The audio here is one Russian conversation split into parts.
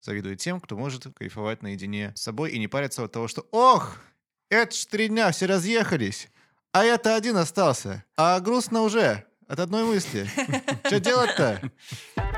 Завидую тем, кто может кайфовать наедине с собой и не париться от того, что «Ох, это ж три дня, все разъехались, а я-то один остался, а грустно уже от одной мысли. Что делать-то?»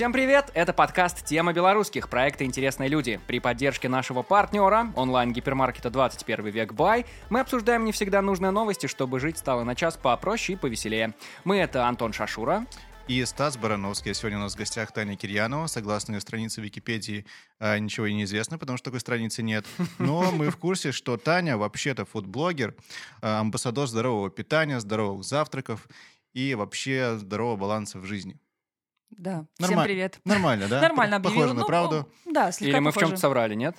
Всем привет! Это подкаст «Тема белорусских. Проекты «Интересные люди». При поддержке нашего партнера, онлайн-гипермаркета 21 век Бай, мы обсуждаем не всегда нужные новости, чтобы жить стало на час попроще и повеселее. Мы — это Антон Шашура. И Стас Барановский. Сегодня у нас в гостях Таня Кирьянова. Согласно странице Википедии, а, ничего и не известно, потому что такой страницы нет. Но мы в курсе, что Таня вообще-то фудблогер, а, амбассадор здорового питания, здоровых завтраков и вообще здорового баланса в жизни. Да, Норма- всем привет. Нормально, да? Нормально объявил. Похоже на Ну, правду. Да, слегка Или мы в похоже. чем-то соврали, нет?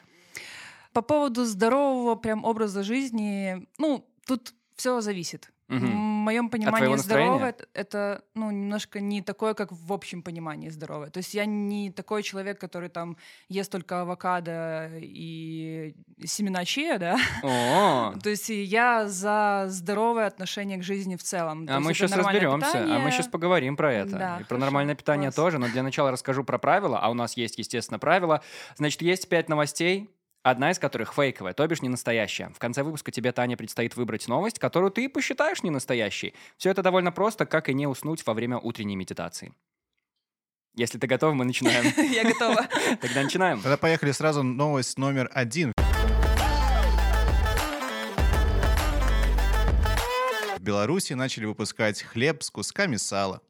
По поводу здорового прям образа жизни, ну, тут все зависит. Мгм. В моем понимании настроения? здоровое это, это, ну, немножко не такое, как в общем понимании здоровое. То есть я не такой человек, который там ест только авокадо и семена чия, да. То есть я за здоровое отношение к жизни в целом. То а есть мы сейчас разберемся, а мы сейчас поговорим про это. Да, и про хорошо, нормальное питание класс. тоже, но для начала расскажу про правила, а у нас есть, естественно, правила. Значит, есть пять новостей, одна из которых фейковая, то бишь не настоящая. В конце выпуска тебе, Таня, предстоит выбрать новость, которую ты посчитаешь не настоящей. Все это довольно просто, как и не уснуть во время утренней медитации. Если ты готов, мы начинаем. Я готова. Тогда начинаем. Тогда поехали сразу новость номер один. В Беларуси начали выпускать хлеб с кусками сала.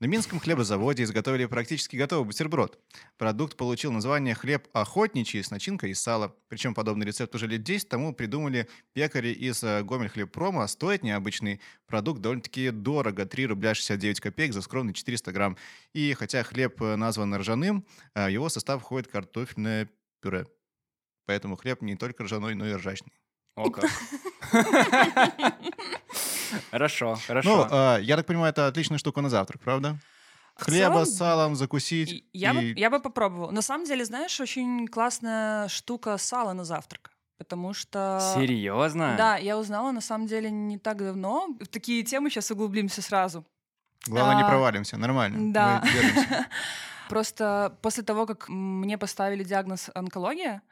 На Минском хлебозаводе изготовили практически готовый бутерброд. Продукт получил название «хлеб охотничий» с начинкой из сала. Причем подобный рецепт уже лет 10 тому придумали пекари из э, Гомель хлебпрома. Стоит необычный продукт довольно-таки дорого. 3 рубля 69 копеек за скромные 400 грамм. И хотя хлеб э, назван ржаным, э, в его состав входит картофельное пюре. Поэтому хлеб не только ржаной, но и ржачный. О, как. Хорошо, Ну, хорошо. э, я так понимаю, это отличная штука на завтрак, правда? Хлеба целом, с салом закусить. И Я, бы, я бы попробовала. На самом деле, знаешь, очень классная штука сало на завтрак. Потому что... Серьезно? Да, я узнала, на самом деле, не так давно. В такие темы сейчас углубимся сразу. Главное, не а, провалимся, нормально. да. Просто после того, как мне поставили диагноз онкология,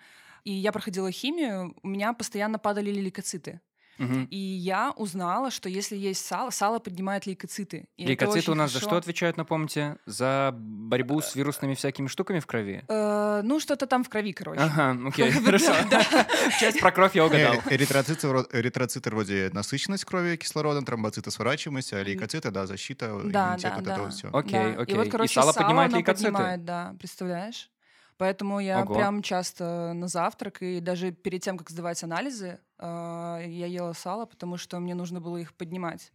и я проходила химию, у меня постоянно падали лейкоциты. Мгм. И я узнала, что если есть сало, сало поднимает лейкоциты. И Лейкоциты у нас за хорошо. что отвечают, напомните? За борьбу с вирусными всякими штуками в крови? Э, ну, что-то там в крови, короче. Ага, окей, хорошо. Часть про кровь я угадал. Э, Эритроциты, вро- эритроциты вроде насыщенность крови кислородом, тромбоциты сворачиваемость, а лейкоциты, да, защита, Да, иммунитет, да, вот да. это все. Окей, окей. И вот, И короче, сало поднимает лейкоциты? да, представляешь? Поэтому я Ого. прям часто на завтрак и даже перед тем, как сдавать анализы, э, я ела сало, потому что мне нужно было их поднимать.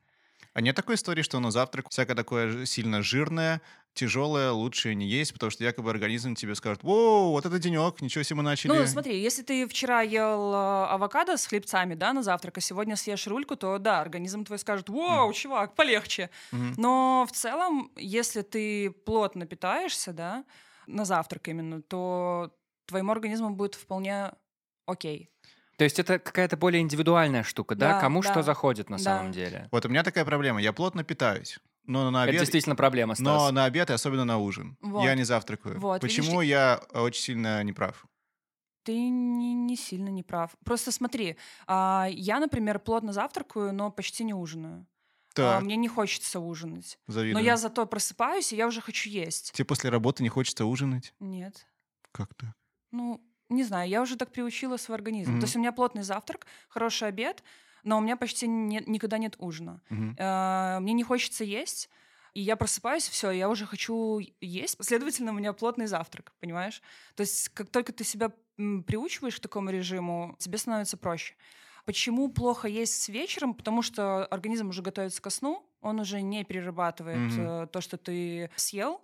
А нет такой истории, что на завтрак всякое такое сильно жирное, тяжелое лучше не есть, потому что якобы организм тебе скажет, «Воу, вот это денек, ничего себе мы начали». Ну, смотри, если ты вчера ел э, авокадо с хлебцами, да, на завтрак, а сегодня съешь рульку, то да, организм твой скажет, вау, чувак, полегче. Мгм. Но в целом, если ты плотно питаешься, да, на завтрак именно, то твоему организму будет вполне окей. То есть это какая-то более индивидуальная штука, да? Да, Кому да, что заходит на да. самом деле? Вот у меня такая проблема, я плотно питаюсь, но на Это обед... действительно проблема, Но Стас. на обед и особенно на ужин. Вот. Я не завтракаю. Вот, Почему видишь, я очень сильно не прав? Ты не, не сильно не прав. Просто смотри, а, я, например, плотно завтракаю, но почти не ужинаю. А, Так, мне не хочется ужинать. Но завидую. я зато просыпаюсь, и я уже хочу есть. Тебе после работы не хочется ужинать? Нет. Как так? Ну, не знаю, я уже так приучила свой организм. Мгм. То есть у меня плотный завтрак, хороший обед, но у меня почти не- никогда нет ужина. Э, Мне не хочется есть, и я просыпаюсь, все, я уже хочу есть. Следовательно, у меня плотный завтрак, понимаешь? То есть как только ты себя приучиваешь к такому режиму, тебе становится проще. Почему плохо есть с вечером? Потому что организм уже готовится ко сну, он уже не перерабатывает э, то, что ты съел.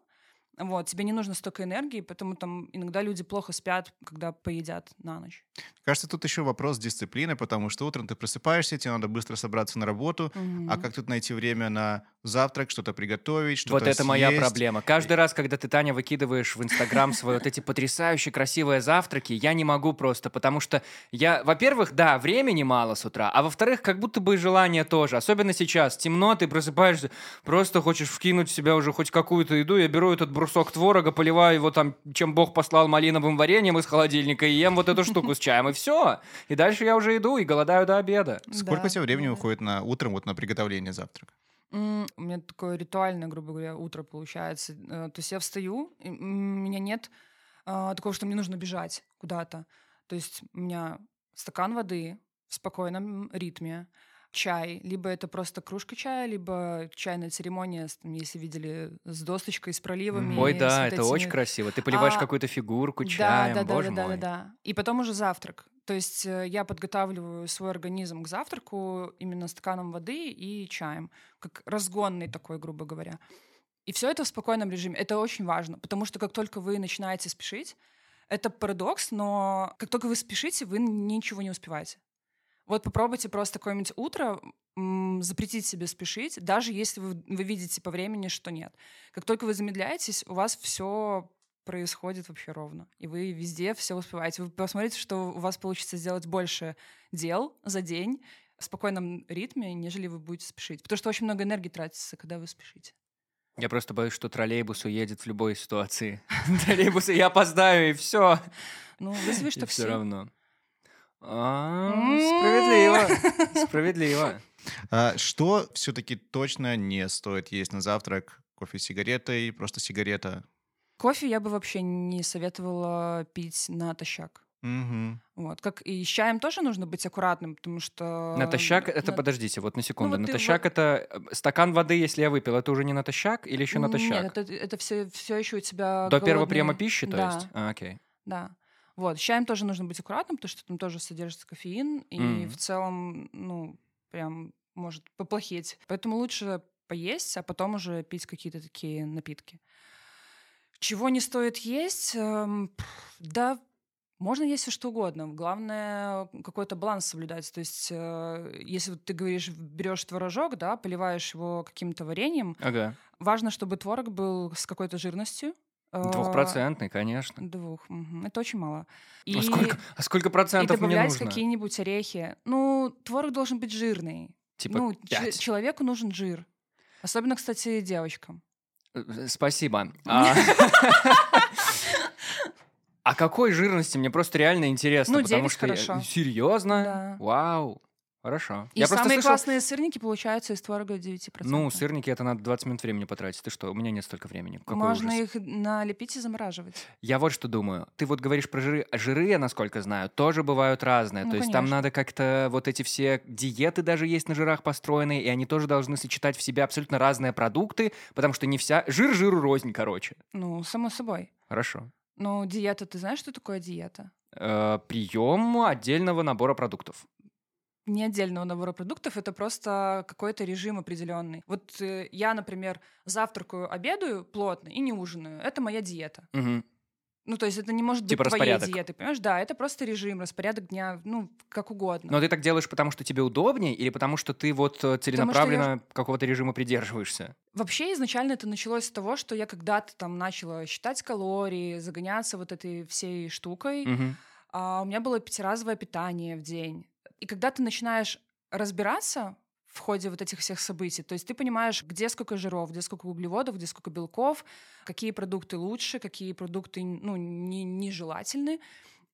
Вот, тебе не нужно столько энергии, поэтому там иногда люди плохо спят, когда поедят на ночь. Кажется, тут еще вопрос дисциплины, потому что утром ты просыпаешься, тебе надо быстро собраться на работу, а Мгм. как тут найти время на завтрак, что-то приготовить, что-то Вот это моя съесть? проблема. Каждый раз, когда ты, Таня, выкидываешь в Инстаграм свои вот эти потрясающие красивые завтраки, я не могу просто, потому что я, во-первых, да, времени мало с утра, а во-вторых, как будто бы и желание тоже. Особенно сейчас, темно, ты просыпаешься, просто хочешь вкинуть в себя уже хоть какую-то еду, я беру этот брусок творога, поливаю его там, чем Бог послал, малиновым вареньем из холодильника, и ем вот эту штуку с чаем, и все. И дальше я уже иду и голодаю до обеда. Сколько Да, у тебя времени да. уходит на утром вот на приготовление завтрака? У меня такое ритуальное, грубо говоря, утро получается. Э, То есть я встаю, у меня нет а, такого, что мне нужно бежать куда-то. То есть у меня стакан воды в спокойном ритме, чай, либо это просто кружка чая, либо чайная церемония, если видели, с досточкой, с проливами. Ой, да, это очень этими- красиво. Ты поливаешь А, какую-то фигурку Да, чаем, да, да, боже да, да, мой. да, да. И потом уже завтрак. То есть э, я подготавливаю свой организм к завтраку именно стаканом воды и чаем, как разгонный такой, грубо говоря. И все это в спокойном режиме. Это очень важно, потому что как только вы начинаете спешить, это парадокс, но как только вы спешите, вы ничего не успеваете. Вот попробуйте просто какое-нибудь утро запретить себе спешить, даже если вы, вы видите по времени, что нет. Как только вы замедляетесь, у вас все происходит вообще ровно. И вы везде все успеваете. Вы посмотрите, что у вас получится сделать больше дел за день в спокойном ритме, нежели вы будете спешить. Потому что очень много энергии тратится, когда вы спешите. Я просто боюсь, что троллейбус уедет в любой ситуации. Троллейбус, я опоздаю, и все. Ну, вызовешь И такси. все равно. А. Справедливо. Справедливо. А что все-таки точно не стоит есть на завтрак? Кофе с сигаретой, просто сигарета? Кофе я бы вообще не советовала пить натощак. Мгм. Вот. Как и с чаем тоже нужно быть аккуратным, потому что... Натощак, это на- подождите, вот на секунду. вот ты Натощак это э, стакан воды, если я выпил, это уже не натощак или еще натощак? Нет, это, это все, все еще у тебя До первого голодные- приема пищи, то Да. есть? А, окей. Да. Вот, с чаем тоже нужно быть аккуратным, потому что там тоже содержится кофеин, и Мгм. в целом, ну, прям может поплохеть. Поэтому лучше поесть, а потом уже пить какие-то такие напитки. Чего не стоит есть? Эм, Да, можно есть все что угодно. Главное какой-то баланс соблюдать. То есть, э, если ты говоришь, берешь творожок, да, поливаешь его каким-то вареньем, Ага. важно, чтобы творог был с какой-то жирностью. Э, Двухпроцентный, конечно. Двух. Это очень мало. И, А сколько, а сколько и процентов мне добавлять нужно? какие-нибудь орехи. Ну, творог должен быть жирный. Типа ну, ч- пять. человеку нужен жир. Особенно, кстати, девочкам. Э, Спасибо. А а какой жирности? Мне просто реально интересно, Ну, потому что. Серьезно? Вау. Хорошо. И я самые слышал- классные сырники получаются из творога 9%. Ну, сырники это надо 20 минут времени потратить. Ты что? У меня нет столько времени. Какой Можно ужас. их налепить и замораживать. Я вот что думаю. Ты вот говоришь про жиры. А Жиры, я насколько знаю, тоже бывают разные. Ну, То есть там конечно. надо как-то вот эти все диеты даже есть на жирах построенные, и они тоже должны сочетать в себе абсолютно разные продукты, потому что не вся... Жир жиру рознь, короче. Ну, само собой. Хорошо. Ну, диета, ты знаешь, что такое диета? прием отдельного набора продуктов. Не отдельного набора продуктов, это просто какой-то режим определенный. Вот э, я, например, завтракаю, обедаю плотно и не ужинаю. Это моя диета. Мгм. Ну, то есть это не может быть Типа твоей распорядок. диетой, понимаешь? Да, это просто режим, распорядок дня, ну, как угодно. Но ты так делаешь, потому что тебе удобнее, или потому что ты вот э, целенаправленно какого-то режима придерживаешься? Вообще изначально это началось с того, что я когда-то там начала считать калории, загоняться вот этой всей штукой. Мгм. А у меня было пятиразовое питание в день. И когда ты начинаешь разбираться в ходе вот этих всех событий, то есть ты понимаешь, где сколько жиров, где сколько углеводов, где сколько белков, какие продукты лучше, какие продукты ну, не, нежелательны.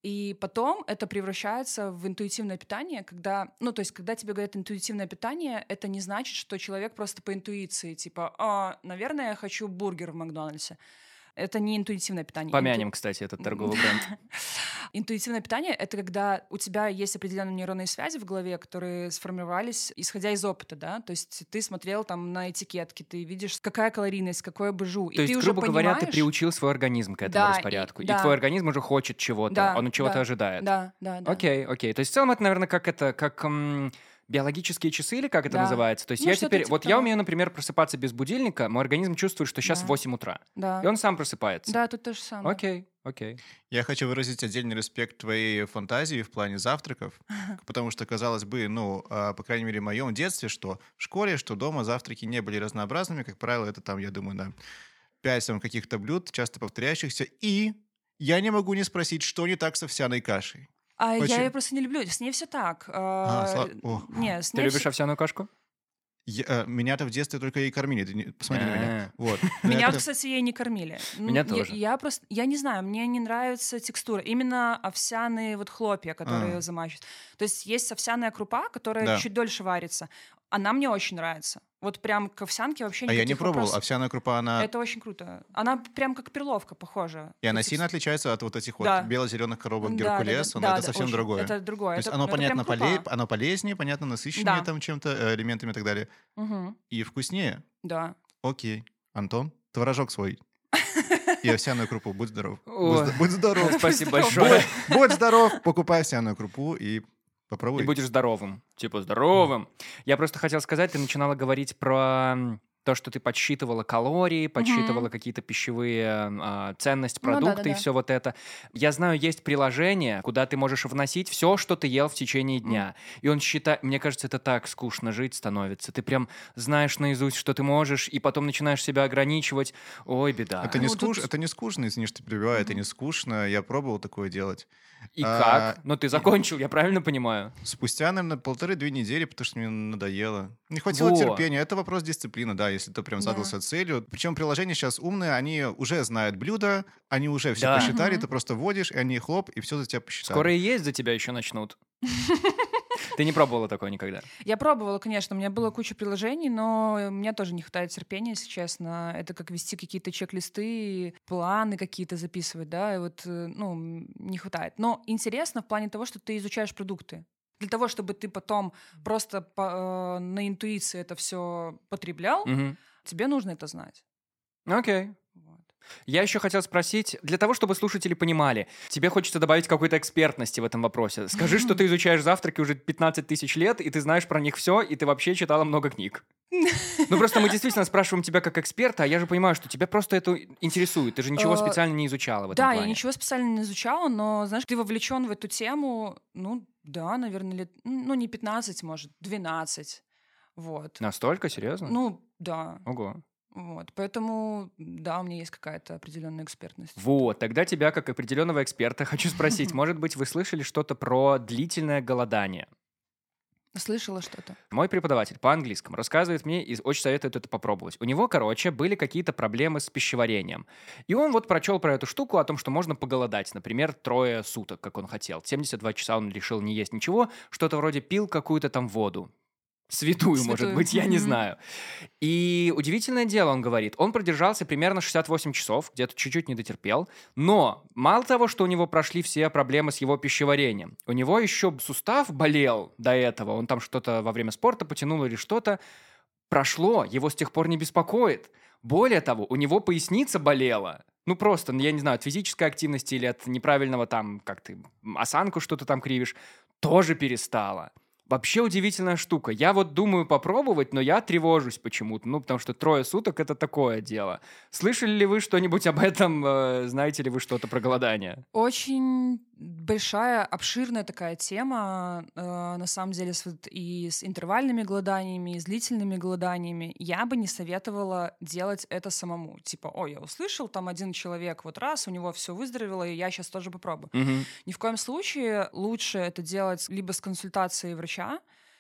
И потом это превращается в интуитивное питание, когда, ну, то есть, когда тебе говорят интуитивное питание, это не значит, что человек просто по интуиции, типа, а, наверное, я хочу бургер в Макдональдсе. Это не интуитивное питание. Помянем, кстати, этот торговый бренд. Интуитивное питание — это когда у тебя есть определенные нейронные связи в голове, которые сформировались, исходя из опыта, да? То есть ты смотрел там на этикетки, ты видишь, какая калорийность, какой БЖУ, и То есть, ты уже грубо говоря, ты понимаешь- приучил свой организм к этому Да, распорядку. И, да. твой организм уже хочет чего-то, Да, он чего-то да, ожидает. Да, да, да. Окей, окей. То есть в целом это, наверное, как это, как м, биологические часы или как это Да. называется. То есть Ну, я теперь, типа вот я того. умею, например, просыпаться без будильника, мой организм чувствует, что сейчас Да. 8 утра, Да. и он сам просыпается. Да, тут то же самое. Окей, окей. Я хочу выразить отдельный респект твоей фантазии в плане завтраков, потому что, казалось бы, ну, а, по крайней мере, в моем детстве, что в школе, что дома завтраки не были разнообразными. Как правило, это там, я думаю, на пять там, каких-то блюд, часто повторяющихся. И я не могу не спросить, что не так с овсяной кашей. А я ее просто не люблю. С ней все так. А, А, сла- о. Не, с Ты любишь овсяную кашку? Я- э, Меня-то в детстве только и кормили. Ты не- Посмотри на меня. А. Вот. Меня, вот, кстати, ей не кормили. Меня я- тоже. Я, просто, я не знаю, мне не нравится текстура. Именно овсяные вот хлопья, которые замачивают. То есть есть овсяная крупа, которая Да. чуть дольше варится. Она мне очень нравится. Вот прям к овсянке вообще А я не никаких пробовал. вопросов. Овсяная крупа, она... Это очень круто. Она прям как перловка похожа. И она сильно отличается от вот этих вот Да. бело-зеленых коробок Да, да, да, Геркулес. но да, это да, совсем очень. другое. Это другое. То есть Это- оно, это понятно, поле- оно полезнее, понятно, насыщеннее Да. там чем-то, э, элементами и так далее. Мгм. И вкуснее. Да. Окей. Антон, творожок свой. И овсяную крупу. Будь здоров. Будь, будь здоров. Спасибо большое. Будь здоров. Покупай овсяную крупу и попробуй. И будешь здоровым. Типа здоровым. Я просто хотел сказать, ты начинала говорить про то, что ты подсчитывала калории, подсчитывала какие-то пищевые а, ценность Ну да, продукта и да. все вот это. Я знаю, есть приложение, куда ты можешь вносить все, что ты ел в течение дня. И он считает, мне кажется, это так скучно жить становится. Ты прям знаешь наизусть, что ты можешь, и потом начинаешь себя ограничивать. Ой, беда. Это не, Ну, скуш... тут- это не скучно, извини, что перебиваю, это не скучно. Я пробовал такое делать. И А, как? Ну, ты закончил, я правильно понимаю? Спустя, наверное, полторы-две недели, потому что мне надоело. Не хватило Во. терпения. Это вопрос дисциплины, да, если ты прям Да. задался целью. Причем приложения сейчас умные, они уже знают блюда, они уже все Да. посчитали, Мгм. ты просто вводишь, и они хлоп, и все за тебя посчитали. Скоро и есть за тебя еще начнут. Ты не пробовала такое никогда? Я пробовала, конечно, у меня было куча приложений, но мне тоже не хватает терпения, если честно. Это как вести какие-то чек-листы, планы какие-то записывать, да, и вот, э, ну, не хватает. Но интересно в плане того, что ты изучаешь продукты. Для того, чтобы ты потом просто по- э, на интуиции это все потреблял, Мгм. тебе нужно это знать. Окей. Вот. Я еще хотел спросить, для того, чтобы слушатели понимали, тебе хочется добавить какой-то экспертности в этом вопросе. Скажи, что ты изучаешь завтраки уже 15 тысяч лет, и ты знаешь про них все, и ты вообще читала много книг. Ну, просто мы действительно спрашиваем тебя как эксперта, а я же понимаю, что тебя просто это интересует. Ты же ничего Э, специально не изучала в этом Да, плане. я ничего специально не изучала, но, знаешь, ты вовлечен в эту тему, ну, да, наверное, лет, ну, не 15, может, 12. Вот. Настолько? Серьезно? Ну, да. Ого. Вот. Поэтому, да, у меня есть какая-то определенная экспертность. Вот, тогда тебя, как определенного эксперта, хочу спросить, может быть, вы слышали что-то про длительное голодание? Слышала что-то? Мой преподаватель по английскому рассказывает мне и очень советует это попробовать. У него, короче, были какие-то проблемы с пищеварением. И он вот прочел про эту штуку о том, что можно поголодать, например, трое суток, как он хотел. 72 часа он решил не есть ничего, что-то вроде пил какую-то там воду. Святую, может Святую. быть, я не знаю. И удивительное дело, он говорит, он продержался примерно 68 часов, где-то чуть-чуть не дотерпел, но мало того, что у него прошли все проблемы с его пищеварением, у него еще сустав болел до этого, он там что-то во время спорта потянул или что-то, прошло, его с тех пор не беспокоит. Более того, у него поясница болела. Ну просто, ну, я не знаю, от физической активности или от неправильного там, как ты, осанку что-то там кривишь, тоже перестала. Вообще удивительная штука. Я вот думаю попробовать, но я тревожусь почему-то. Ну, потому что трое суток — это такое дело. Слышали ли вы что-нибудь об этом? Э, Знаете ли вы что-то про голодание? Очень большая, обширная такая тема, э, на самом деле, с, и с интервальными голоданиями, и с длительными голоданиями. Я бы не советовала делать это самому. Типа, ой, я услышал, там один человек вот раз, у него все выздоровело, и я сейчас тоже попробую. Мгм. Ни в коем случае лучше это делать либо с консультацией врача,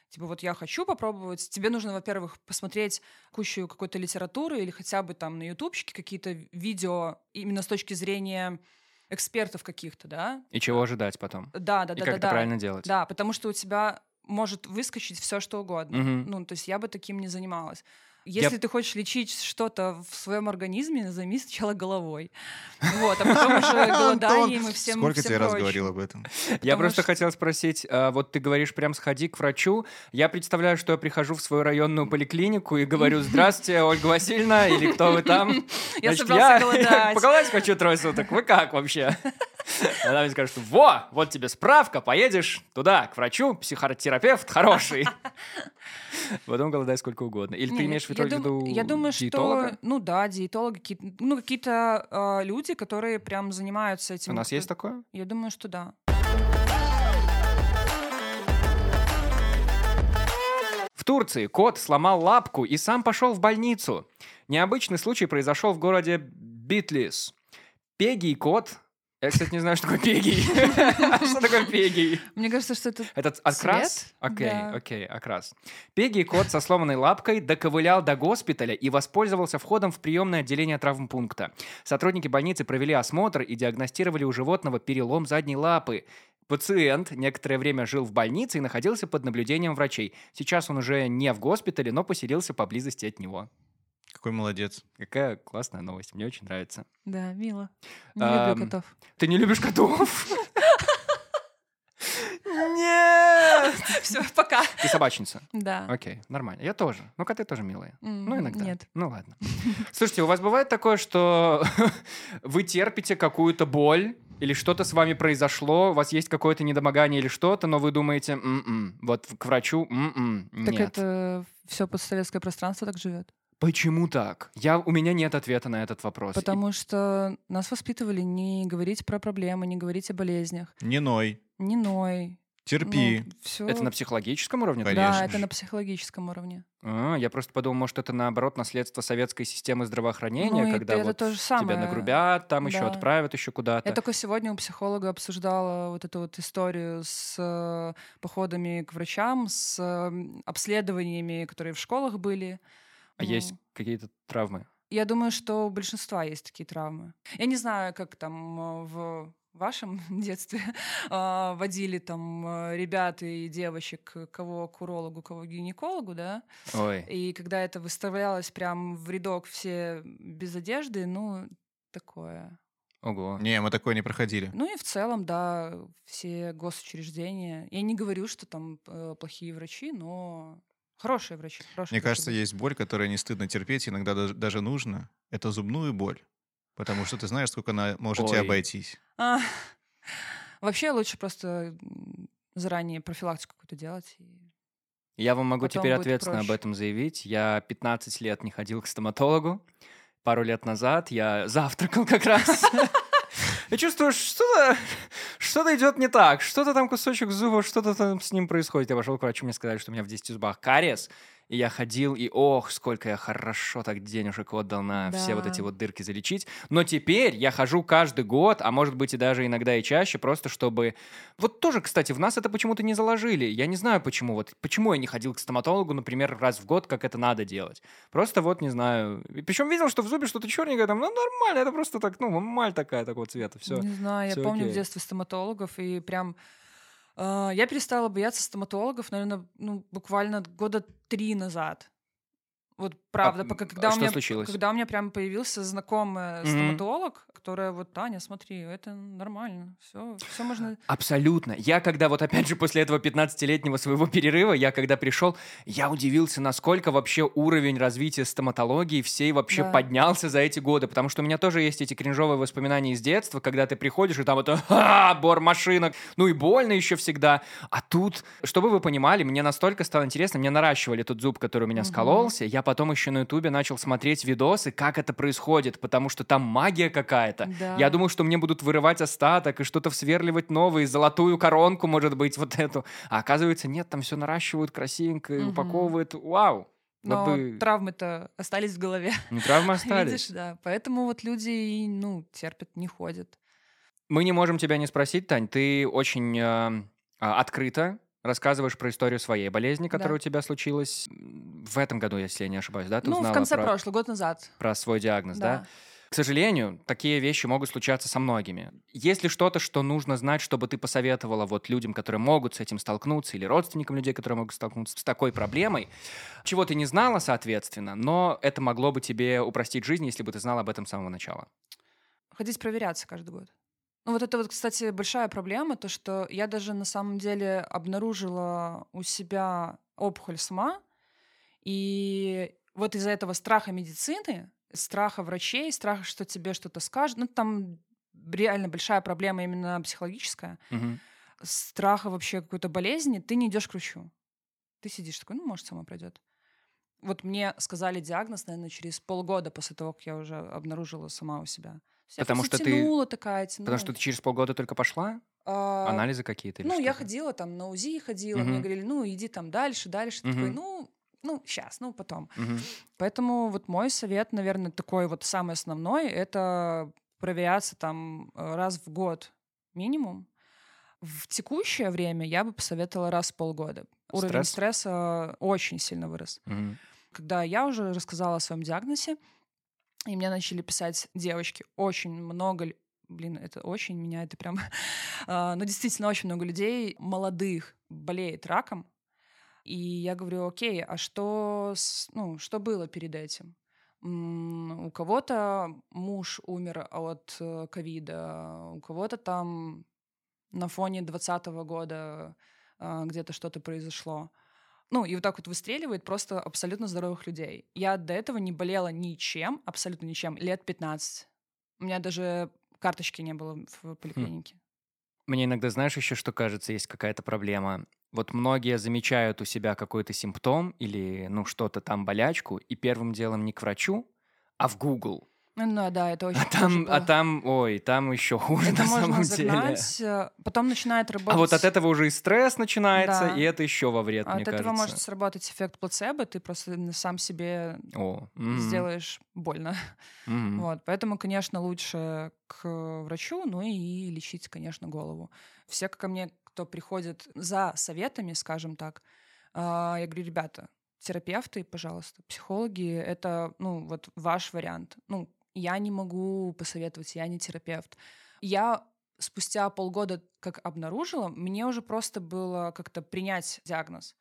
Типа вот я хочу попробовать. Тебе нужно, во-первых, посмотреть кучу какой-то литературы или хотя бы там на ютубчике какие-то видео именно с точки зрения экспертов каких-то, да? И чего ожидать потом? Да, да, И да, как да, это да. правильно делать? Да, потому что у тебя может выскочить все что угодно. Мгм. Ну, то есть я бы таким не занималась. Если ты хочешь лечить что-то в своем организме, займись сначала головой. Вот, а потом уже голоданием и всем Сколько тебе раз говорил об этом? Я просто хотел спросить, а, вот ты говоришь, прям сходи к врачу. Я представляю, что я прихожу в свою районную поликлинику и говорю, здравствуйте, Ольга Васильевна, или кто вы там? Я собрался голодать. Поголодать хочу трое суток. Вы как вообще? Она мне скажет, во, вот тебе справка, поедешь туда, к врачу, психотерапевт хороший. Потом голодай сколько угодно. Или Не, ты имеешь в я виду дум- Я думаю, диетолога? что... Ну да, диетологи, ну, какие-то а, люди, которые прям занимаются этим. У нас есть такое? Я думаю, что да. В Турции кот сломал лапку и сам пошел в больницу. Необычный случай произошел в городе Битлис. Пегий кот... Я, кстати, не знаю, что такое пегий. Что такое пегий? Мне кажется, что это... Этот окрас? Окей, окей, окрас. Пегий кот со сломанной лапкой доковылял до госпиталя и воспользовался входом в приемное отделение травмпункта. Сотрудники больницы провели осмотр и диагностировали у животного перелом задней лапы. Пациент некоторое время жил в больнице и находился под наблюдением врачей. Сейчас он уже не в госпитале, но поселился поблизости от него. Какой молодец. Какая классная новость, мне очень нравится. Да, мило. Не люблю котов. Ты не любишь котов? Нет! Все, пока. Ты собачница. Да. Окей, нормально. Я тоже. Ну, коты тоже милые. Ну, иногда. Нет. Ну, ладно. Слушайте, у вас бывает такое, что вы терпите какую-то боль, или что-то с вами произошло, у вас есть какое-то недомогание или что-то, но вы думаете, «М-м». вот к врачу, «М-м». Так нет. это все постсоветское пространство так живет. Почему так? Я, у меня нет ответа на этот вопрос. Потому что нас воспитывали не говорить про проблемы, не говорить о болезнях. Не ной. Не ной. Терпи. все... Это на психологическом уровне? Конечно. Да, это на психологическом уровне. А, я просто подумал, может, это наоборот наследство советской системы здравоохранения, Ну, когда это вот то же самое. тебя нагрубят, там еще Да. отправят еще куда-то. Я только сегодня у психолога обсуждала вот эту вот историю с э, походами к врачам, с э, обследованиями, которые в школах были. А Ну, есть какие-то травмы? Я думаю, что у большинства есть такие травмы. Я не знаю, как там э, в вашем детстве э, водили там э, ребят и девочек, кого к урологу, кого к гинекологу, да? Ой. И когда это выставлялось прям в рядок все без одежды, ну, такое. Ого. Не, мы такое не проходили. Ну и в целом, да, все госучреждения. Я не говорю, что там э, плохие врачи, но хорошие врачи. хорошие Мне врачи кажется, есть боль, которая не стыдно терпеть, иногда даже, даже нужно. Это зубную боль. Потому что ты знаешь, сколько она может тебе Ой. обойтись. А, Вообще лучше просто заранее профилактику какую-то делать. и- Я вам могу Потом теперь ответственно об проще. этом заявить. Я 15 лет не ходил к стоматологу. Пару лет назад я завтракал как раз. Я чувствую, что-то что идет не так. Что-то там кусочек зуба, что-то там с ним происходит. Я пошел к врачу, мне сказали, что у меня в 10 зубах кариес. И я ходил, и ох, сколько я хорошо так денежек отдал на все вот Да. эти вот дырки залечить. Но теперь я хожу каждый год, а может быть и даже иногда и чаще, просто чтобы... Вот тоже, кстати, в нас это почему-то не заложили. Я не знаю почему. Вот почему я не ходил к стоматологу, например, раз в год, как это надо делать. Просто вот не знаю. Причем видел, что в зубе что-то черненькое, там, ну нормально, это просто так, ну, маль такая такого цвета, все. Не знаю, я помню окей. в детстве стоматологов, и прям я перестала бояться стоматологов, наверное, ну, буквально года три назад. Вот правда, м, пока а когда у что меня случилось? когда у меня прям появился знакомый Мгм. стоматолог, которая вот Таня, смотри, это нормально, все, все можно. Абсолютно. Я когда вот опять же после этого 15-летнего своего перерыва, я когда пришел, я удивился, насколько вообще уровень развития стоматологии всей вообще Да. поднялся за эти годы, потому что у меня тоже есть эти кринжовые воспоминания из детства, когда ты приходишь, и там это «Ха, бор машинок, ну и больно еще всегда. А тут, чтобы вы понимали, мне настолько стало интересно, мне наращивали тот зуб, который у меня Мгм. скололся, я потом еще на ютубе начал смотреть видосы, как это происходит, потому что там магия какая-то. Да. Я думаю, что мне будут вырывать остаток и что-то всверливать новый, золотую коронку, может быть, вот эту. А оказывается, нет, там все наращивают красивенько и Мгм. упаковывают. Вау! Но бы- травмы-то остались в голове. ну, травмы остались. Видишь, да. Поэтому вот люди, и, ну, терпят, не ходят. Мы не можем тебя не спросить, Тань, ты очень э, а, открыто рассказываешь про историю своей болезни, которая Да. у тебя случилась в этом году, если я не ошибаюсь, да? Ты ну, в конце про, прошлого, год назад. про свой диагноз, да? Да. К сожалению, такие вещи могут случаться со многими. Есть ли что-то, что нужно знать, чтобы ты посоветовала вот людям, которые могут с этим столкнуться, или родственникам людей, которые могут столкнуться с такой проблемой, чего ты не знала, соответственно, но это могло бы тебе упростить жизнь, если бы ты знала об этом с самого начала? ходить проверяться каждый год. Ну вот это вот, кстати, большая проблема, то, что я даже на самом деле обнаружила у себя опухоль сама, и вот из-за этого страха медицины, страха врачей, страха, что тебе что-то скажут, ну там реально большая проблема именно психологическая, Мгм. страха вообще какой-то болезни, ты не идешь к врачу. Ты сидишь такой, ну, может, само пройдет. Вот мне сказали диагноз, наверное, через полгода после того, как я уже обнаружила сама у себя. Я Потому что ты- такая, тянула. Потому что ты через полгода только пошла? А, Анализы какие-то? Ну, я ходила там на УЗИ, ходила, Мгм. мне говорили, ну, иди там дальше, дальше. Ты такой, ну, ну, сейчас, ну, потом. Мгм. Поэтому вот мой совет, наверное, такой вот самый основной, это проверяться там э, раз в год минимум. В текущее время я бы посоветовала раз в полгода. Уровень Стресс? стресса очень сильно вырос. Мгм. Когда я уже рассказала о своем диагнозе, и мне начали писать девочки, очень много, блин, это очень меня это прям, а, ну действительно очень много людей молодых болеет раком, и я говорю, окей, а что, ну, что было перед этим? У кого-то муж умер от э, ковида, у кого-то там на фоне 2020 года а, где-то что-то произошло. Ну, и вот так вот выстреливает просто абсолютно здоровых людей. Я до этого не болела ничем, абсолютно ничем, лет 15. У меня даже карточки не было в поликлинике. Мне иногда, знаешь, еще что кажется, есть какая-то проблема. Вот многие замечают у себя какой-то симптом или, ну, что-то там, болячку, и первым делом не к врачу, а в Google. Ну, да, это очень А там, а было. там, ой, там еще хуже Это на можно самом деле. загнать, э, потом начинает работать... А вот от этого уже и стресс начинается, Да. и это еще во вред, от мне этого кажется. может сработать эффект плацебо, ты просто сам себе О, м, сделаешь больно. м. Вот, поэтому, конечно, лучше к врачу, ну и лечить, конечно, голову. Все ко мне, кто приходит за советами, скажем так, а, я говорю, ребята, терапевты, пожалуйста, психологи, это, ну, вот ваш вариант. Ну, я не могу посоветовать, я не терапевт. Я спустя полгода, как обнаружила, мне уже просто было как-то принять диагноз.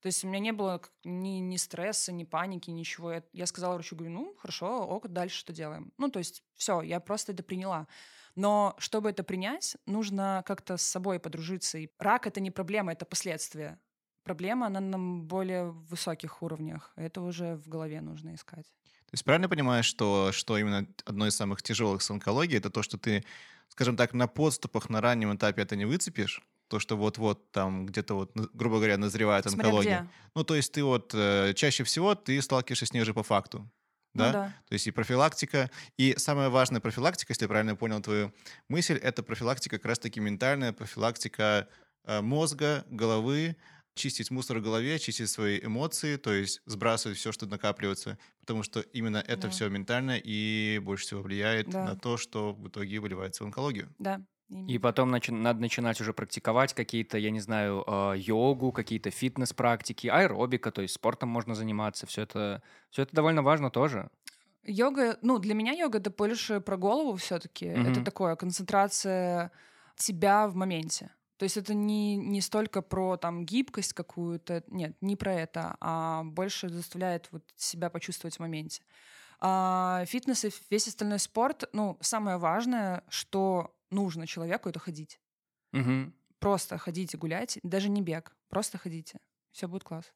То есть у меня не было ни, ни стресса, ни паники, ничего. Я, я сказала врачу, говорю, ну, хорошо, ок, дальше что делаем? Ну, то есть все, я просто это приняла. Но чтобы это принять, нужно как-то с собой подружиться. И рак — это не проблема, это последствия. Проблема, она на более высоких уровнях. Это уже в голове нужно искать. То есть правильно понимаешь, что, что именно одно из самых тяжелых с онкологией, это то, что ты, скажем так, на подступах на раннем этапе это не выцепишь, то, что вот-вот там где-то вот, грубо говоря, назревает Смотря онкология. где. Ну, то есть ты вот э, чаще всего ты сталкиваешься с ней уже по факту. Ну Да? да. То есть и профилактика, и самая важная профилактика, если я правильно понял твою мысль, это профилактика как раз-таки ментальная, профилактика э, мозга, головы, чистить мусор в голове, чистить свои эмоции, то есть сбрасывать все, что накапливается, потому что именно это Да. все ментально и больше всего влияет Да. на то, что в итоге выливается в онкологию. Да. И именно. потом начи- надо начинать уже практиковать какие-то, я не знаю, э, йогу, какие-то фитнес-практики, аэробика, то есть спортом можно заниматься. Все это, все это довольно важно тоже. Йога, ну, для меня йога это больше про голову все-таки. Это Мгм. такое, концентрация тебя в моменте. То есть это не, не столько про там гибкость какую-то, нет, не про это, а больше заставляет вот себя почувствовать в моменте. А фитнес и весь остальной спорт, ну, самое важное, что нужно человеку, это ходить. Мгм. Просто ходите, гуляйте, даже не бег, просто ходите. Все будет класс.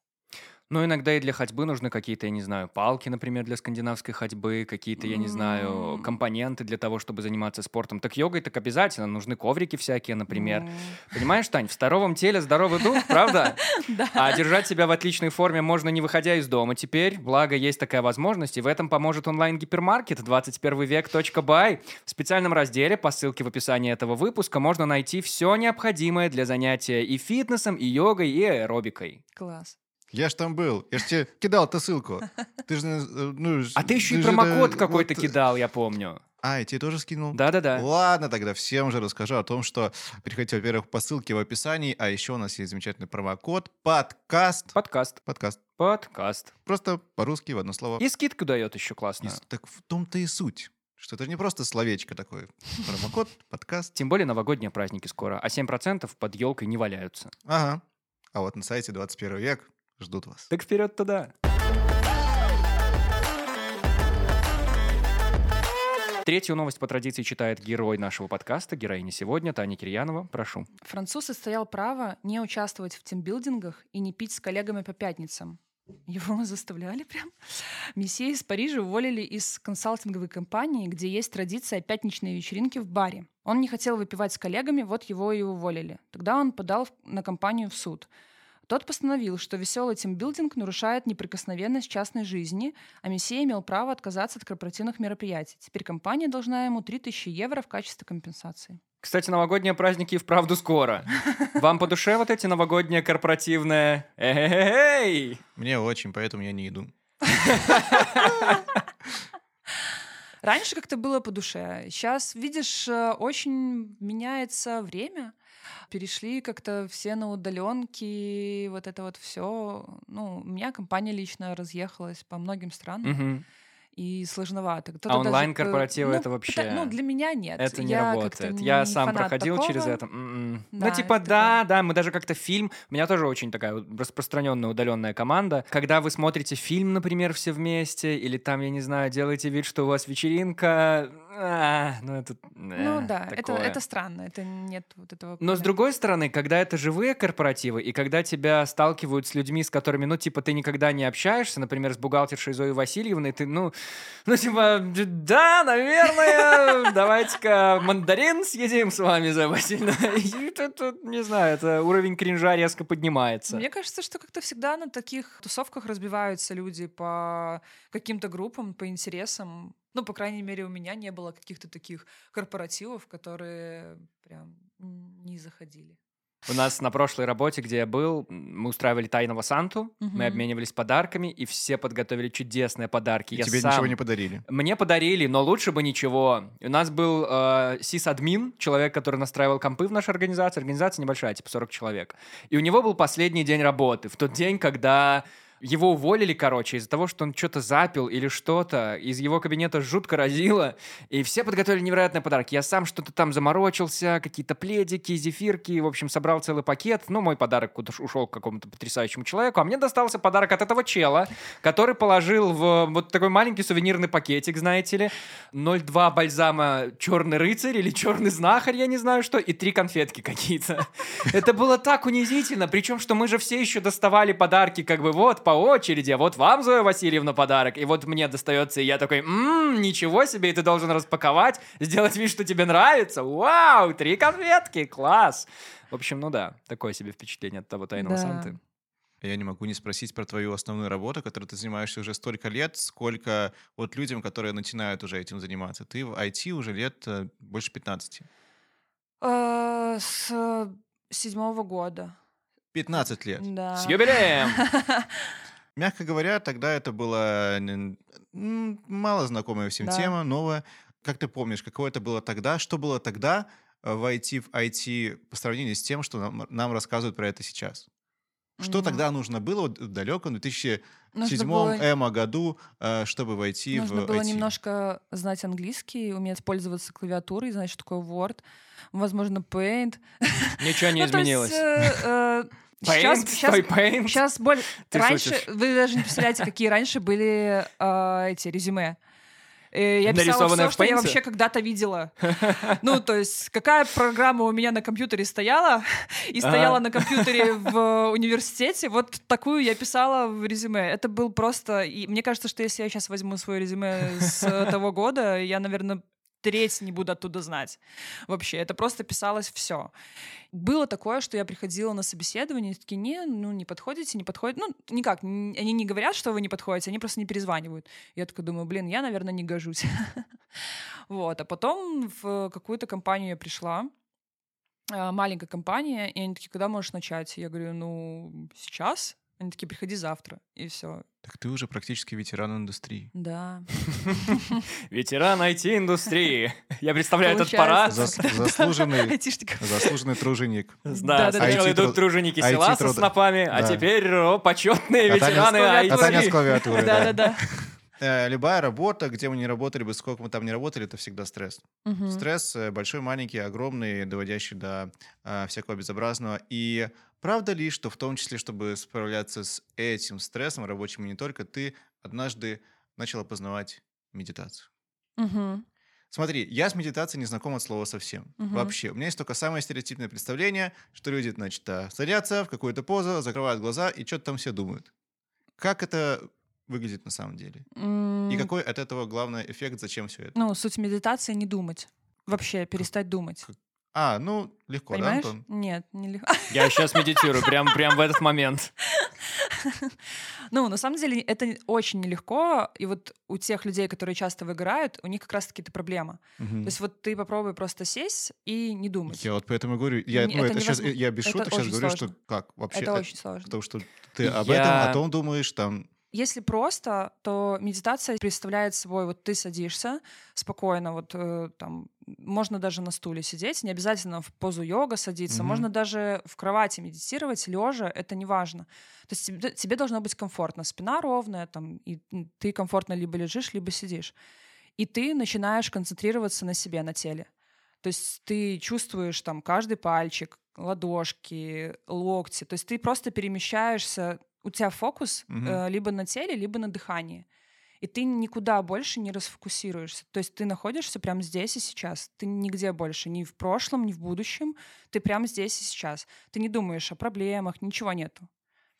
Но иногда и для ходьбы нужны какие-то, я не знаю, палки, например, для скандинавской ходьбы, какие-то, я не знаю, компоненты для того, чтобы заниматься спортом. Так йогой так обязательно нужны коврики всякие, например. Ну, Понимаешь, Тань, в здоровом теле здоровый дух, правда? Да. А держать себя в отличной форме можно не выходя из дома теперь. Благо, есть такая возможность, и в этом поможет онлайн-гипермаркет 21век.бай. В специальном разделе по ссылке в описании этого выпуска можно найти все необходимое для занятия и фитнесом, и йогой, и аэробикой. Класс. Я ж там был, я ж тебе кидал эту ссылку. Ты же, э, ну... А ты еще и же, промокод какой-то вот, кидал, я помню. А, я тебе тоже скинул? Да-да-да. Ладно, тогда всем же расскажу о том, что переходите, во-первых, по ссылке в описании, а еще у нас есть замечательный промокод подкаст. Подкаст. Подкаст. Подкаст. Просто по-русски в одно слово. И скидку дает еще И классно. с- так в том-то и суть, что это не просто словечко такое. Промокод, подкаст. Тем более новогодние праздники скоро, а 7% под елкой не валяются. Ага. А вот на сайте 21 век ждут вас. Так вперед туда. Третью новость по традиции читает герой нашего подкаста, героиня сегодня, Таня Кирьянова. Прошу. Француз отстоял право не участвовать в тимбилдингах и не пить с коллегами по пятницам. Его заставляли прям. Месье из Парижа уволили из консалтинговой компании, где есть традиция пятничной вечеринки в баре. Он не хотел выпивать с коллегами, вот его и уволили. Тогда он подал на компанию в суд. Тот постановил, что веселый тимбилдинг нарушает неприкосновенность частной жизни, а месье имел право отказаться от корпоративных мероприятий. Теперь компания должна ему 3000 евро в качестве компенсации. Кстати, новогодние праздники и вправду скоро. Вам по душе вот эти новогодние корпоративные? Эй! Мне очень, поэтому я не иду. Раньше как-то было по душе. Сейчас, видишь, э, очень меняется время. Перешли как-то все на удаленки, вот это вот все. Ну, у меня компания лично разъехалась по многим странам. Мгм. И сложновато. Кто-то А даже онлайн-корпоративы это ну, вообще- пыта- Ну, для меня нет. Это не Я работает. не Я сам проходил такого. через это. М-м. Да, ну, типа, это да, да, мы даже как-то фильм. У меня тоже очень такая распространенная удаленная команда. Когда вы смотрите фильм, например, все вместе, или там, я не знаю, делаете вид, что у вас вечеринка. а, ну, это. Ну э, да, это, такое. это странно. Это нет вот этого... Но с другой стороны, когда это живые корпоративы, и когда тебя сталкивают с людьми, с которыми, ну, типа, ты никогда не общаешься, например, с бухгалтершей Зоей Васильевной, ты, ну, ну, типа, да, наверное, давайте-ка мандарин съедим с вами, Зоя Васильевна. Тут, не знаю, это уровень кринжа резко поднимается. Мне кажется, что как-то всегда на таких тусовках разбиваются люди по каким-то группам, по интересам. Ну, по крайней мере, у меня не было каких-то таких корпоративов, которые прям не заходили. У нас на прошлой работе, где я был, мы устраивали тайного Санту, мы Мгм. обменивались подарками, и все подготовили чудесные подарки. И Я тебе сам- ничего не подарили. Мне подарили, но лучше бы ничего. У нас был э, сис-админ, человек, который настраивал компы в нашей организации. Организация небольшая, типа 40 человек. И у него был последний день работы. В тот день, когда его уволили, короче, из-за того, что он что-то запил или что-то. Из его кабинета жутко разило. И все подготовили невероятный подарок. Я сам что-то там заморочился, какие-то пледики, зефирки. В общем, собрал целый пакет. Ну, мой подарок куда ушел к какому-то потрясающему человеку. А мне достался подарок от этого чела, который положил в вот такой маленький сувенирный пакетик, знаете ли. 0,2 бальзама «Черный рыцарь» или «Черный знахарь», я не знаю что, и три конфетки какие-то. Это было так унизительно. Причем, что мы же все еще доставали подарки как бы вот по очереди. А вот вам, Зоя Васильевна, подарок. И вот мне достается, и я такой, ммм, ничего себе, и ты должен распаковать, сделать вид, что тебе нравится. Вау, три конфетки, класс. В общем, ну да, такое себе впечатление от того тайного Да. Санты. Я не могу не спросить про твою основную работу, которой ты занимаешься уже столько лет, сколько вот людям, которые начинают уже этим заниматься. Ты в IT уже лет э, больше 15. Э, С э, седьмого года. 15 лет. Да. С юбилеем! Мягко говоря, тогда это м, мало знакомая всем Да. тема, новая. Как ты помнишь, каково это было тогда? Что было тогда э, войти в IT по сравнению с тем, что нам, нам рассказывают про это сейчас? Что М, тогда нужно было вот в далеком 2007 нужно было- эмо году, э, чтобы войти Нужно в было IT? немножко знать английский, уметь пользоваться клавиатурой, знать, что такое Word, возможно, Paint. Ничего не Ну, изменилось. Э, э, Paint, Сейчас, paint. сейчас более... Ты раньше, шутишь. вы даже не представляете, какие раньше были э, эти резюме. Э, Я писала все, в что я вообще когда-то видела. Ну, то есть, какая программа у меня на компьютере стояла, и стояла Ага. на компьютере в университете, вот такую я писала в резюме. Это был просто... И мне кажется, что если я сейчас возьму свое резюме с э, того года, я, наверное, треть не буду оттуда знать. Вообще, это просто писалось все. Было такое, что я приходила на собеседование, и такие, не, ну, не подходите, не подходите. Ну, никак, они не говорят, что вы не подходите, они просто не перезванивают. Я такая думаю, блин, я, наверное, не гожусь. Вот, а потом в какую-то компанию я пришла, а, маленькая компания, и они такие, когда можешь начать? Я говорю, ну, сейчас. Они такие, приходи завтра, и все. Так ты уже практически ветеран индустрии. Да. Ветеран IT-индустрии. Я представляю этот парад. Зас- заслуженный, заслуженный труженик. Да, сначала IT идут труженики IT села со снопами, а теперь почетные А ветераны клавиатурой. А Таня с IT. клавиатурой, да. Да-да-да. Э, Любая работа, где мы не работали бы, сколько мы там не работали, это всегда стресс. Мгм. Стресс э, большой, маленький, огромный, доводящий до э, всякого безобразного. И правда ли, что в том числе, чтобы справляться с этим стрессом рабочим и не только, ты однажды начала познавать медитацию? Мгм. Смотри, я с медитацией не знаком от слова совсем. Мгм. Вообще. У меня есть только самое стереотипное представление, что люди, значит, садятся в какую-то позу, закрывают глаза и что-то там все думают. как это выглядит на самом деле? И М, какой от этого главный эффект, зачем все это? Ну, суть медитации — не думать. Вообще, перестать думать. как- А, ну, легко, Понимаешь? да, Антон? Нет, не легко. Я сейчас медитирую, прям, прям в этот момент. Ну, на самом деле, это очень нелегко. И вот у тех людей, которые часто выиграют, у них как раз-таки эта проблема. Мгм. То есть вот ты попробуй просто сесть и не думать. Я вот поэтому и говорю, я, Не- ну, это это сейчас, я без Это шуток сейчас говорю, сложно. что как вообще, это э, очень сложно. потому что ты об Я- этом, о том думаешь, там, Если просто, то медитация представляет собой, вот ты садишься спокойно, вот э, там, можно даже на стуле сидеть, не обязательно в позу йога садиться, Мгм. можно даже в кровати медитировать, лежа, это не важно. То есть тебе, тебе должно быть комфортно, спина ровная, там, и ты комфортно либо лежишь, либо сидишь. И ты начинаешь концентрироваться на себе, на теле. То есть ты чувствуешь там каждый пальчик, ладошки, локти. То есть ты просто перемещаешься, у тебя фокус Мгм. э, либо на теле, либо на дыхании. И ты никуда больше не расфокусируешься. То есть ты находишься прямо здесь и сейчас. Ты нигде больше, ни в прошлом, ни в будущем. Ты прямо здесь и сейчас. Ты не думаешь о проблемах, ничего нету.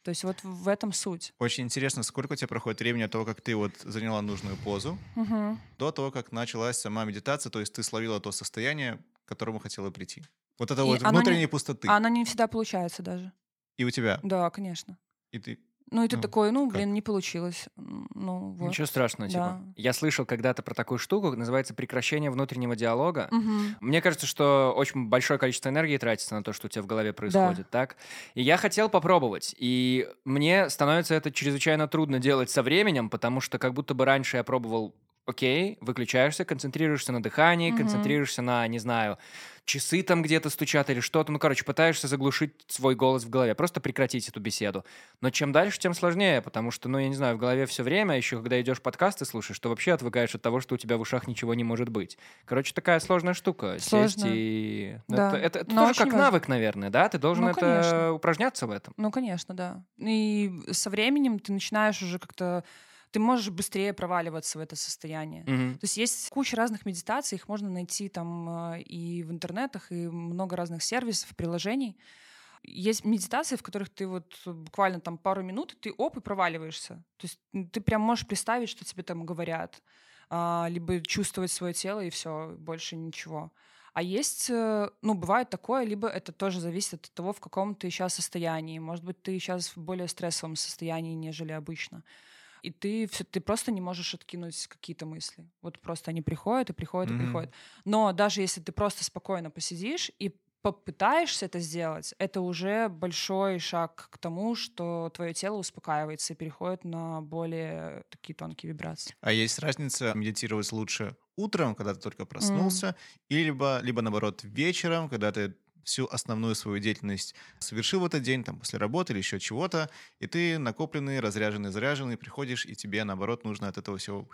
То есть вот в этом суть. очень интересно, сколько у тебя проходит времени от того, как ты вот заняла нужную позу, Мгм. до того, как началась сама медитация, то есть ты словила то состояние, к которому хотела прийти. Вот это И вот оно не- внутренней пустоты. А она не всегда получается даже. И у тебя. Да, конечно. И ты... Ну и ты Ну, такой, ну, как? блин, не получилось. Ну, вот. Ничего страшного, типа. Да. Я слышал когда-то про такую штуку, называется прекращение внутреннего диалога. Мгм. Мне кажется, что очень большое количество энергии тратится на то, что у тебя в голове происходит, так? И я хотел попробовать, и мне становится это чрезвычайно трудно делать со временем, потому что как будто бы раньше я пробовал окей, выключаешься, концентрируешься на дыхании, Мгм. концентрируешься на, не знаю, часы там где-то стучат или что-то. Ну, короче, пытаешься заглушить свой голос в голове, просто прекратить эту беседу. Но чем дальше, тем сложнее, потому что, ну, я не знаю, в голове все время, еще когда идешь подкасты слушаешь, то вообще отвыкаешь от того, что у тебя в ушах ничего не может быть. Короче, такая сложная штука. Сесть Сложно. и... ну, Да. Это, это- это Но тоже как важно. навык, наверное, да? Ты должен Ну, это конечно. упражняться в этом. Ну, конечно, да. И со временем ты начинаешь уже как-то... Ты можешь быстрее проваливаться в это состояние. Мгм. То есть есть куча разных медитаций, их можно найти там э, и в интернетах, и много разных сервисов, приложений. Есть медитации, в которых ты вот буквально там пару минут, и ты оп, и проваливаешься. То есть ты прям можешь представить, что тебе там говорят, а, либо чувствовать свое тело, и все, больше ничего. А есть, э, ну, бывает такое, либо это тоже зависит от того, в каком ты сейчас состоянии. Может быть, ты сейчас в более стрессовом состоянии, нежели обычно. И ты, все, ты просто не можешь откинуть какие-то мысли. Вот просто они приходят и приходят Мгм. и приходят. Но даже если ты просто спокойно посидишь и попытаешься это сделать, это уже большой шаг к тому, что твое тело успокаивается и переходит на более такие тонкие вибрации. А есть разница, медитировать лучше утром, когда ты только проснулся, и либо, либо наоборот вечером, когда ты всю основную свою деятельность совершил в этот день, там, после работы или еще чего-то, и ты накопленный, разряженный, заряженный, приходишь, и тебе, наоборот, нужно от этого всего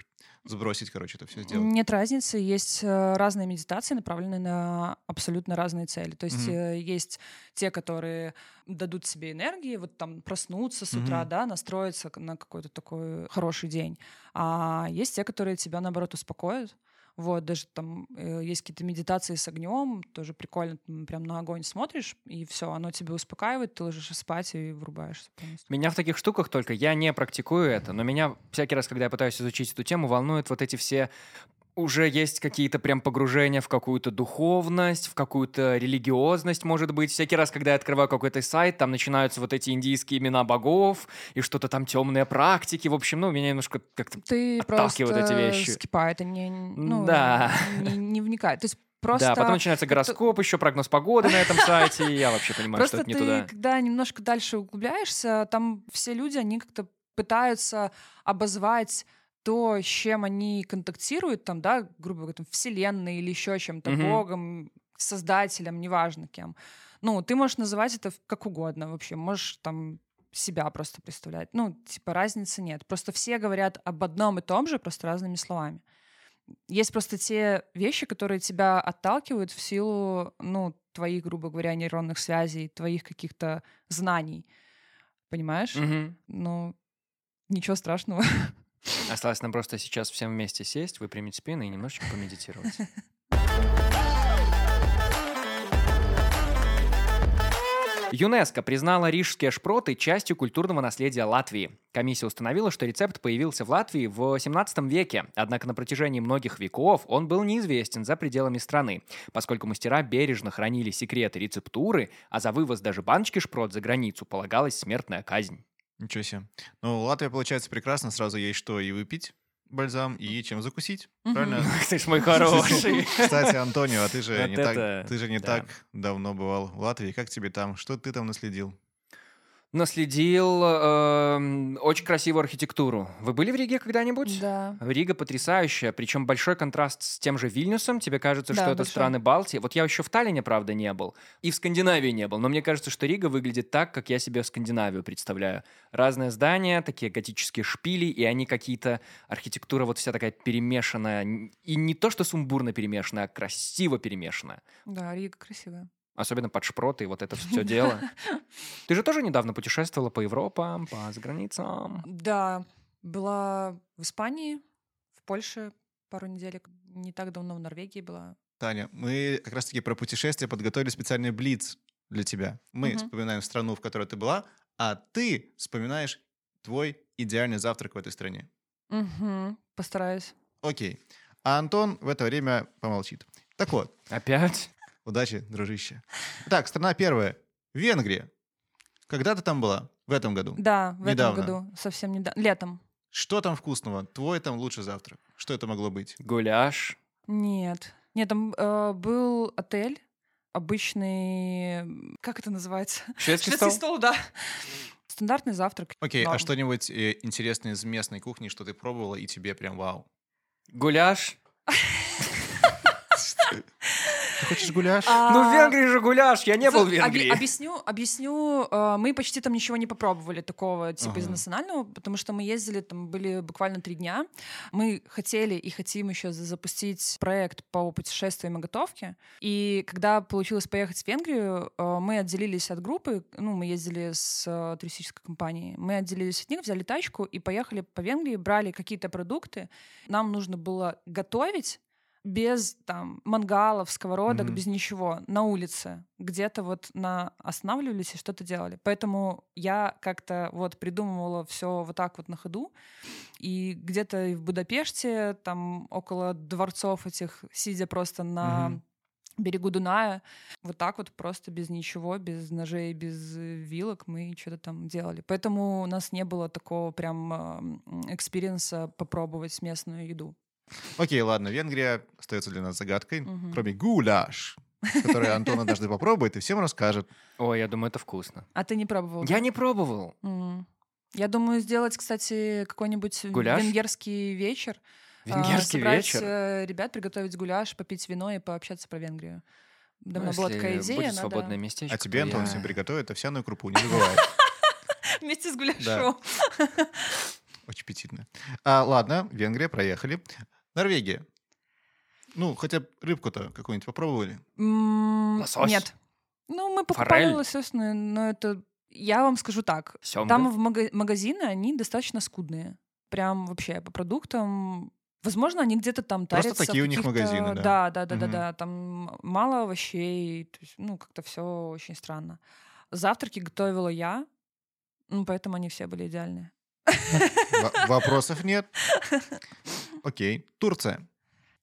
сбросить, короче, это все сделать. Нет разницы, есть э, разные медитации, направленные на абсолютно разные цели. То есть э, есть те, которые дадут себе энергии, вот там проснуться с утра, Мгм. да, настроиться на какой-то такой хороший день. А есть те, которые тебя, наоборот, успокоят. Вот, даже там э, есть какие-то медитации с огнем, тоже прикольно, м, прям на огонь смотришь, и все, оно тебя успокаивает, ты ложишься спать и врубаешься полностью. Меня в таких штуках только, я не практикую это, но меня всякий раз, когда я пытаюсь изучить эту тему, волнуют вот эти все уже есть какие-то прям погружения в какую-то духовность, в какую-то религиозность, может быть. Всякий раз, когда я открываю какой-то сайт, там начинаются вот эти индийские имена богов и что-то там темные практики. В общем, ну, меня немножко как-то... Ты Отталкивают просто эти вещи. скипай, это не, ну, Да. не, не вникай. То есть просто... да, потом начинается гороскоп, еще прогноз погоды на этом сайте, и я вообще понимаю, что Просто это не ты, туда. когда немножко дальше углубляешься, там все люди, они как-то пытаются обозвать то, с чем они контактируют, там, да, грубо говоря, там, вселенной или еще чем-то, Мгм. богом, создателем, неважно кем. Ну, ты можешь называть это как угодно вообще, можешь там себя просто представлять. Ну, типа разницы нет. Просто все говорят об одном и том же, просто разными словами. Есть просто те вещи, которые тебя отталкивают в силу, ну, твоих, грубо говоря, нейронных связей, твоих каких-то знаний. Понимаешь? Мгм. Ну, ничего страшного. Осталось нам просто сейчас всем вместе сесть, выпрямить спины и немножечко помедитировать. ЮНЕСКО признала рижские шпроты частью культурного наследия Латвии. Комиссия установила, что рецепт появился в Латвии в 17 веке, однако на протяжении многих веков он был неизвестен за пределами страны, поскольку мастера бережно хранили секреты рецептуры, а за вывоз даже баночки шпрот за границу полагалась смертная казнь. Ничего себе. Ну, Латвия, получается, прекрасно. Сразу есть что и выпить бальзам, и чем закусить. Правильно? Ты ж мой хороший. Кстати, Антонио, а ты же Вот не это так, ты же не да. так давно бывал в Латвии. Как тебе там? Что ты там наследил? Наследил эм, очень красивую архитектуру. Вы были в Риге когда-нибудь? Да. Рига потрясающая, причем большой контраст с тем же Вильнюсом. Тебе кажется, Да, что это большой. страны Балтии. Вот я еще в Таллине, правда, не был. И в Скандинавии не был. Но мне кажется, что Рига выглядит так, как я себе Скандинавию представляю. Разные здания, такие готические шпили, и они какие-то... Архитектура вот вся такая перемешанная. И не то, что сумбурно перемешанная, а красиво перемешанная. Да, Рига красивая. Особенно под шпроты и вот это все дело. Ты же тоже недавно путешествовала по Европам, по заграницам. Да, была в Испании, в Польше пару недель. Не так давно в Норвегии была. Таня, мы как раз-таки про путешествие подготовили специальный блиц для тебя. Мы Мгм. вспоминаем страну, в которой ты была, а ты вспоминаешь твой идеальный завтрак в этой стране. Мгм, Постараюсь. Окей. А Антон в это время помолчит. Так вот, Опять? Удачи, дружище. Так, страна первая. Венгрия. Когда ты там была? В этом году? Да, в Недавно. этом году, совсем недавно. Летом. Что там вкусного? Твой там лучший завтрак. Что это могло быть? Гуляш. Нет. Нет, там э, был отель, обычный... Как это называется? Шведский Шведский стол? стол, да. Стандартный завтрак. Окей, а Норм. что-нибудь э, интересное из местной кухни, что ты пробовала, и тебе прям вау? Гуляш. Ты хочешь гуляш? Ну, в А, Венгрии же гуляш, я не был в Венгрии. Объясню, объясню. э, Мы почти там ничего не попробовали такого, типа из национального, потому что мы ездили, там были буквально три дня. Мы хотели и хотим еще за- запустить проект по путешествиям и готовке. И когда получилось поехать в Венгрию, э, мы отделились от группы, ну, мы ездили с э, туристической компанией, мы отделились от них, взяли тачку и поехали по Венгрии, брали какие-то продукты. Нам нужно было готовить без там мангалов, сковородок, Мгм. без ничего, на улице, где-то вот на останавливались и что-то делали. Поэтому я как-то вот придумывала все вот так вот на ходу. И где-то в Будапеште, там около дворцов этих, сидя просто на Мгм. берегу Дуная, вот так вот просто без ничего, без ножей, без вилок мы что-то там делали. Поэтому у нас не было такого прям м, experience а попробовать местную еду. Окей, ладно, Венгрия остается для нас загадкой, Мгм. кроме гуляш, который Антон однажды попробует и всем расскажет. Ой, я думаю, это вкусно. А ты не пробовал? Я не пробовал. М. Я думаю сделать, кстати, какой-нибудь Гуляш? венгерский вечер. а, Венгерский собрать, вечер. э, ребят, приготовить гуляш, попить вино и пообщаться про Венгрию. Давно Ну, была если такая идея. будет надо- свободное местечко. А тебе, то Антон, я- всем приготовит овсяную крупу, не забывай. Вместе с гуляшом. Очень аппетитно. А, ладно, Венгрия, проехали. Норвегия. Ну, хотя бы рыбку-то какую-нибудь попробовали? Лосось? Нет. Ну, мы покупали Форель? лосось, но но это... Я вам скажу так. Сёмга? Там в мага- магазины, они достаточно скудные. Прям вообще по продуктам. Возможно, они где-то там Просто тарятся. такие у них каких-то- магазины, да. Да, да, да, да, Мгм. да. Там мало овощей. то есть, ну, как-то все очень странно. Завтраки готовила я, ну, поэтому они все были идеальные. Во- Вопросов нет. Окей. Турция.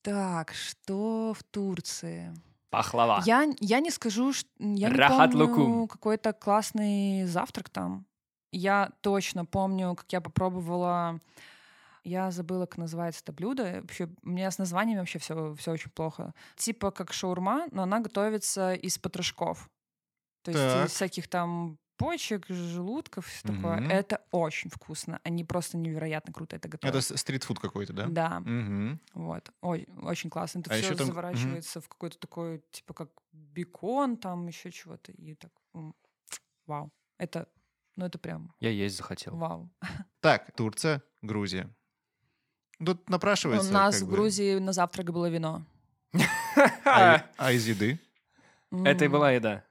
Так, что в Турции? Пахлава. Я, я не скажу, ш- я не Рахат помню лукум. какой-то классный завтрак там. Я точно помню, как я попробовала. Я забыла, как называется это блюдо. Вообще, у меня с названиями вообще все, все очень плохо. Типа как шаурма, но она готовится из потрошков. То есть Так. из всяких там почек, желудков, все такое. Мгм. Это очень вкусно. Они просто невероятно круто это готовят. Это стритфуд какой-то, да? Да, Мгм. вот. Ой, очень классно. Это А все там- заворачивается в какой-то такой, типа как бекон, там еще чего-то. И так, вау. Это, ну это прям Я есть захотел. вау. Так, Турция, Грузия. Тут напрашивается. У нас в бы. Грузии на завтрак было вино. А, а из еды? Это и была еда.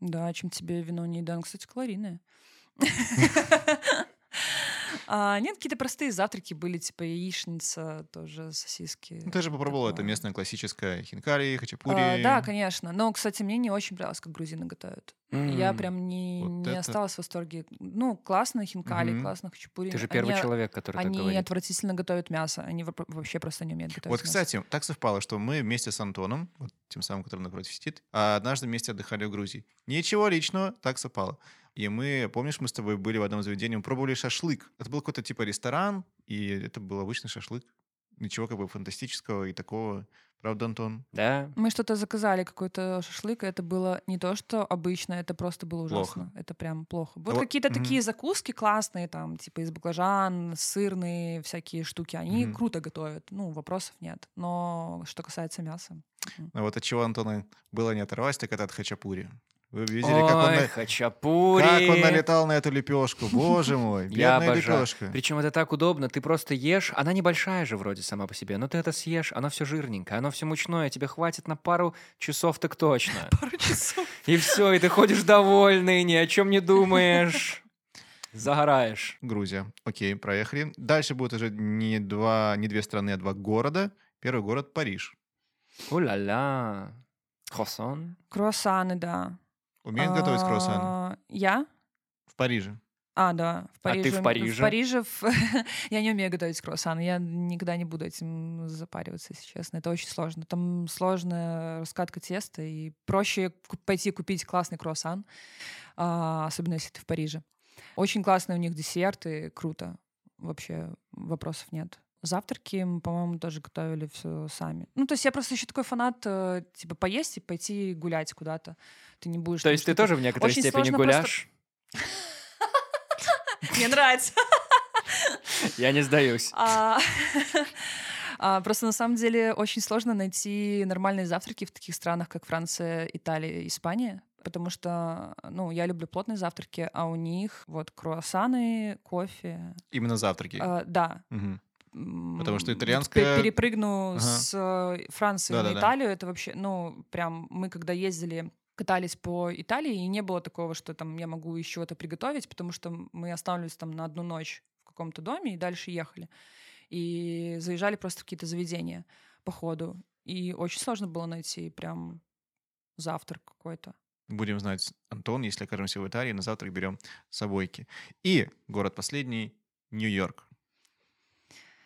Да, чем тебе вино не еда. Ну, Кстати, калорийное. А, нет, какие-то простые завтраки были, типа яичница, тоже сосиски. Ну, ты же попробовала это такое. местное классическое хинкали, хачапури. А, да, конечно. Но, кстати, мне не очень понравилось, как грузины готовят. Я М. прям не, Вот не это- осталась в восторге. Ну, классно хинкали, Мгм. классно хачапури. Ты же первый Они- человек, который так Они говорит. отвратительно готовят мясо. Они вообще просто не умеют готовить Вот, мясо. кстати, так совпало, что мы вместе с Антоном, вот тем самым, который напротив сидит, а однажды вместе отдыхали в Грузии. Ничего личного, так совпало. И мы, помнишь, мы с тобой были в одном заведении, мы пробовали шашлык. Это был какой-то типа ресторан, и это был обычный шашлык. Ничего как бы фантастического и такого. Правда, Антон? Да? Мы что-то заказали, какой-то шашлык, и это было не то, что обычно, это просто было Плохо. ужасно. Это прям плохо. Вот Вот, какие-то мгм. такие закуски классные, там, типа из баклажан, сырные всякие штуки, они Мгм. круто готовят. Ну, вопросов нет. Но что касается мяса... м. А вот от чего Антона было не оторвать, так это от хачапури. Вы видели, как он, Ой, на- хачапури. как он налетал на эту лепешку? Боже мой, бедная лепешка. Причем это так удобно, ты просто ешь, она небольшая же вроде сама по себе, но ты это съешь, оно все жирненькое, оно все мучное, тебе хватит на пару часов так точно. Пару часов. И все, и ты ходишь довольный, ни о чем не думаешь. Загораешь. Грузия. Окей, проехали. Дальше будет уже не, два, не две страны, а два города. Первый город — Париж. У-ля-ля. Круассан. Круассаны, да. Умеет готовить круассаны? А, Я? В Париже. А, да, в А ты Париже. в Париже? В Париже в- я не умею готовить круассаны. Я никогда не буду этим запариваться, если честно. Это очень сложно. Там сложная раскатка теста, и проще пойти купить классный круассан, а, особенно если ты в Париже. Очень классные у них десерты, круто. Вообще вопросов нет. Завтраки, мы, по-моему, тоже готовили все сами. Ну, то есть я просто еще такой фанат, э, типа, поесть и пойти гулять куда-то. Ты не будешь... То есть ты тоже в некоторой Очень степени гуляш? Мне нравится. Я не сдаюсь. А, а, Просто на самом деле очень сложно найти нормальные завтраки в таких странах, как Франция, Италия, Испания. Потому что, ну, я люблю плотные завтраки, а у них вот круассаны, кофе. Именно завтраки. А, да. Мгм. Потому что итальянская- пе- Перепрыгну Ага. с э, Франции на Да-да-да. Италию. Это вообще, ну, прям мы когда ездили катались по Италии, и не было такого, что там я могу еще чего-то приготовить, потому что мы останавливались там на одну ночь в каком-то доме и дальше ехали. И заезжали просто в какие-то заведения по ходу. И очень сложно было найти прям завтрак какой-то. Будем знать, Антон, если окажемся в Италии, на завтрак берем собойки. И город последний — Нью-Йорк.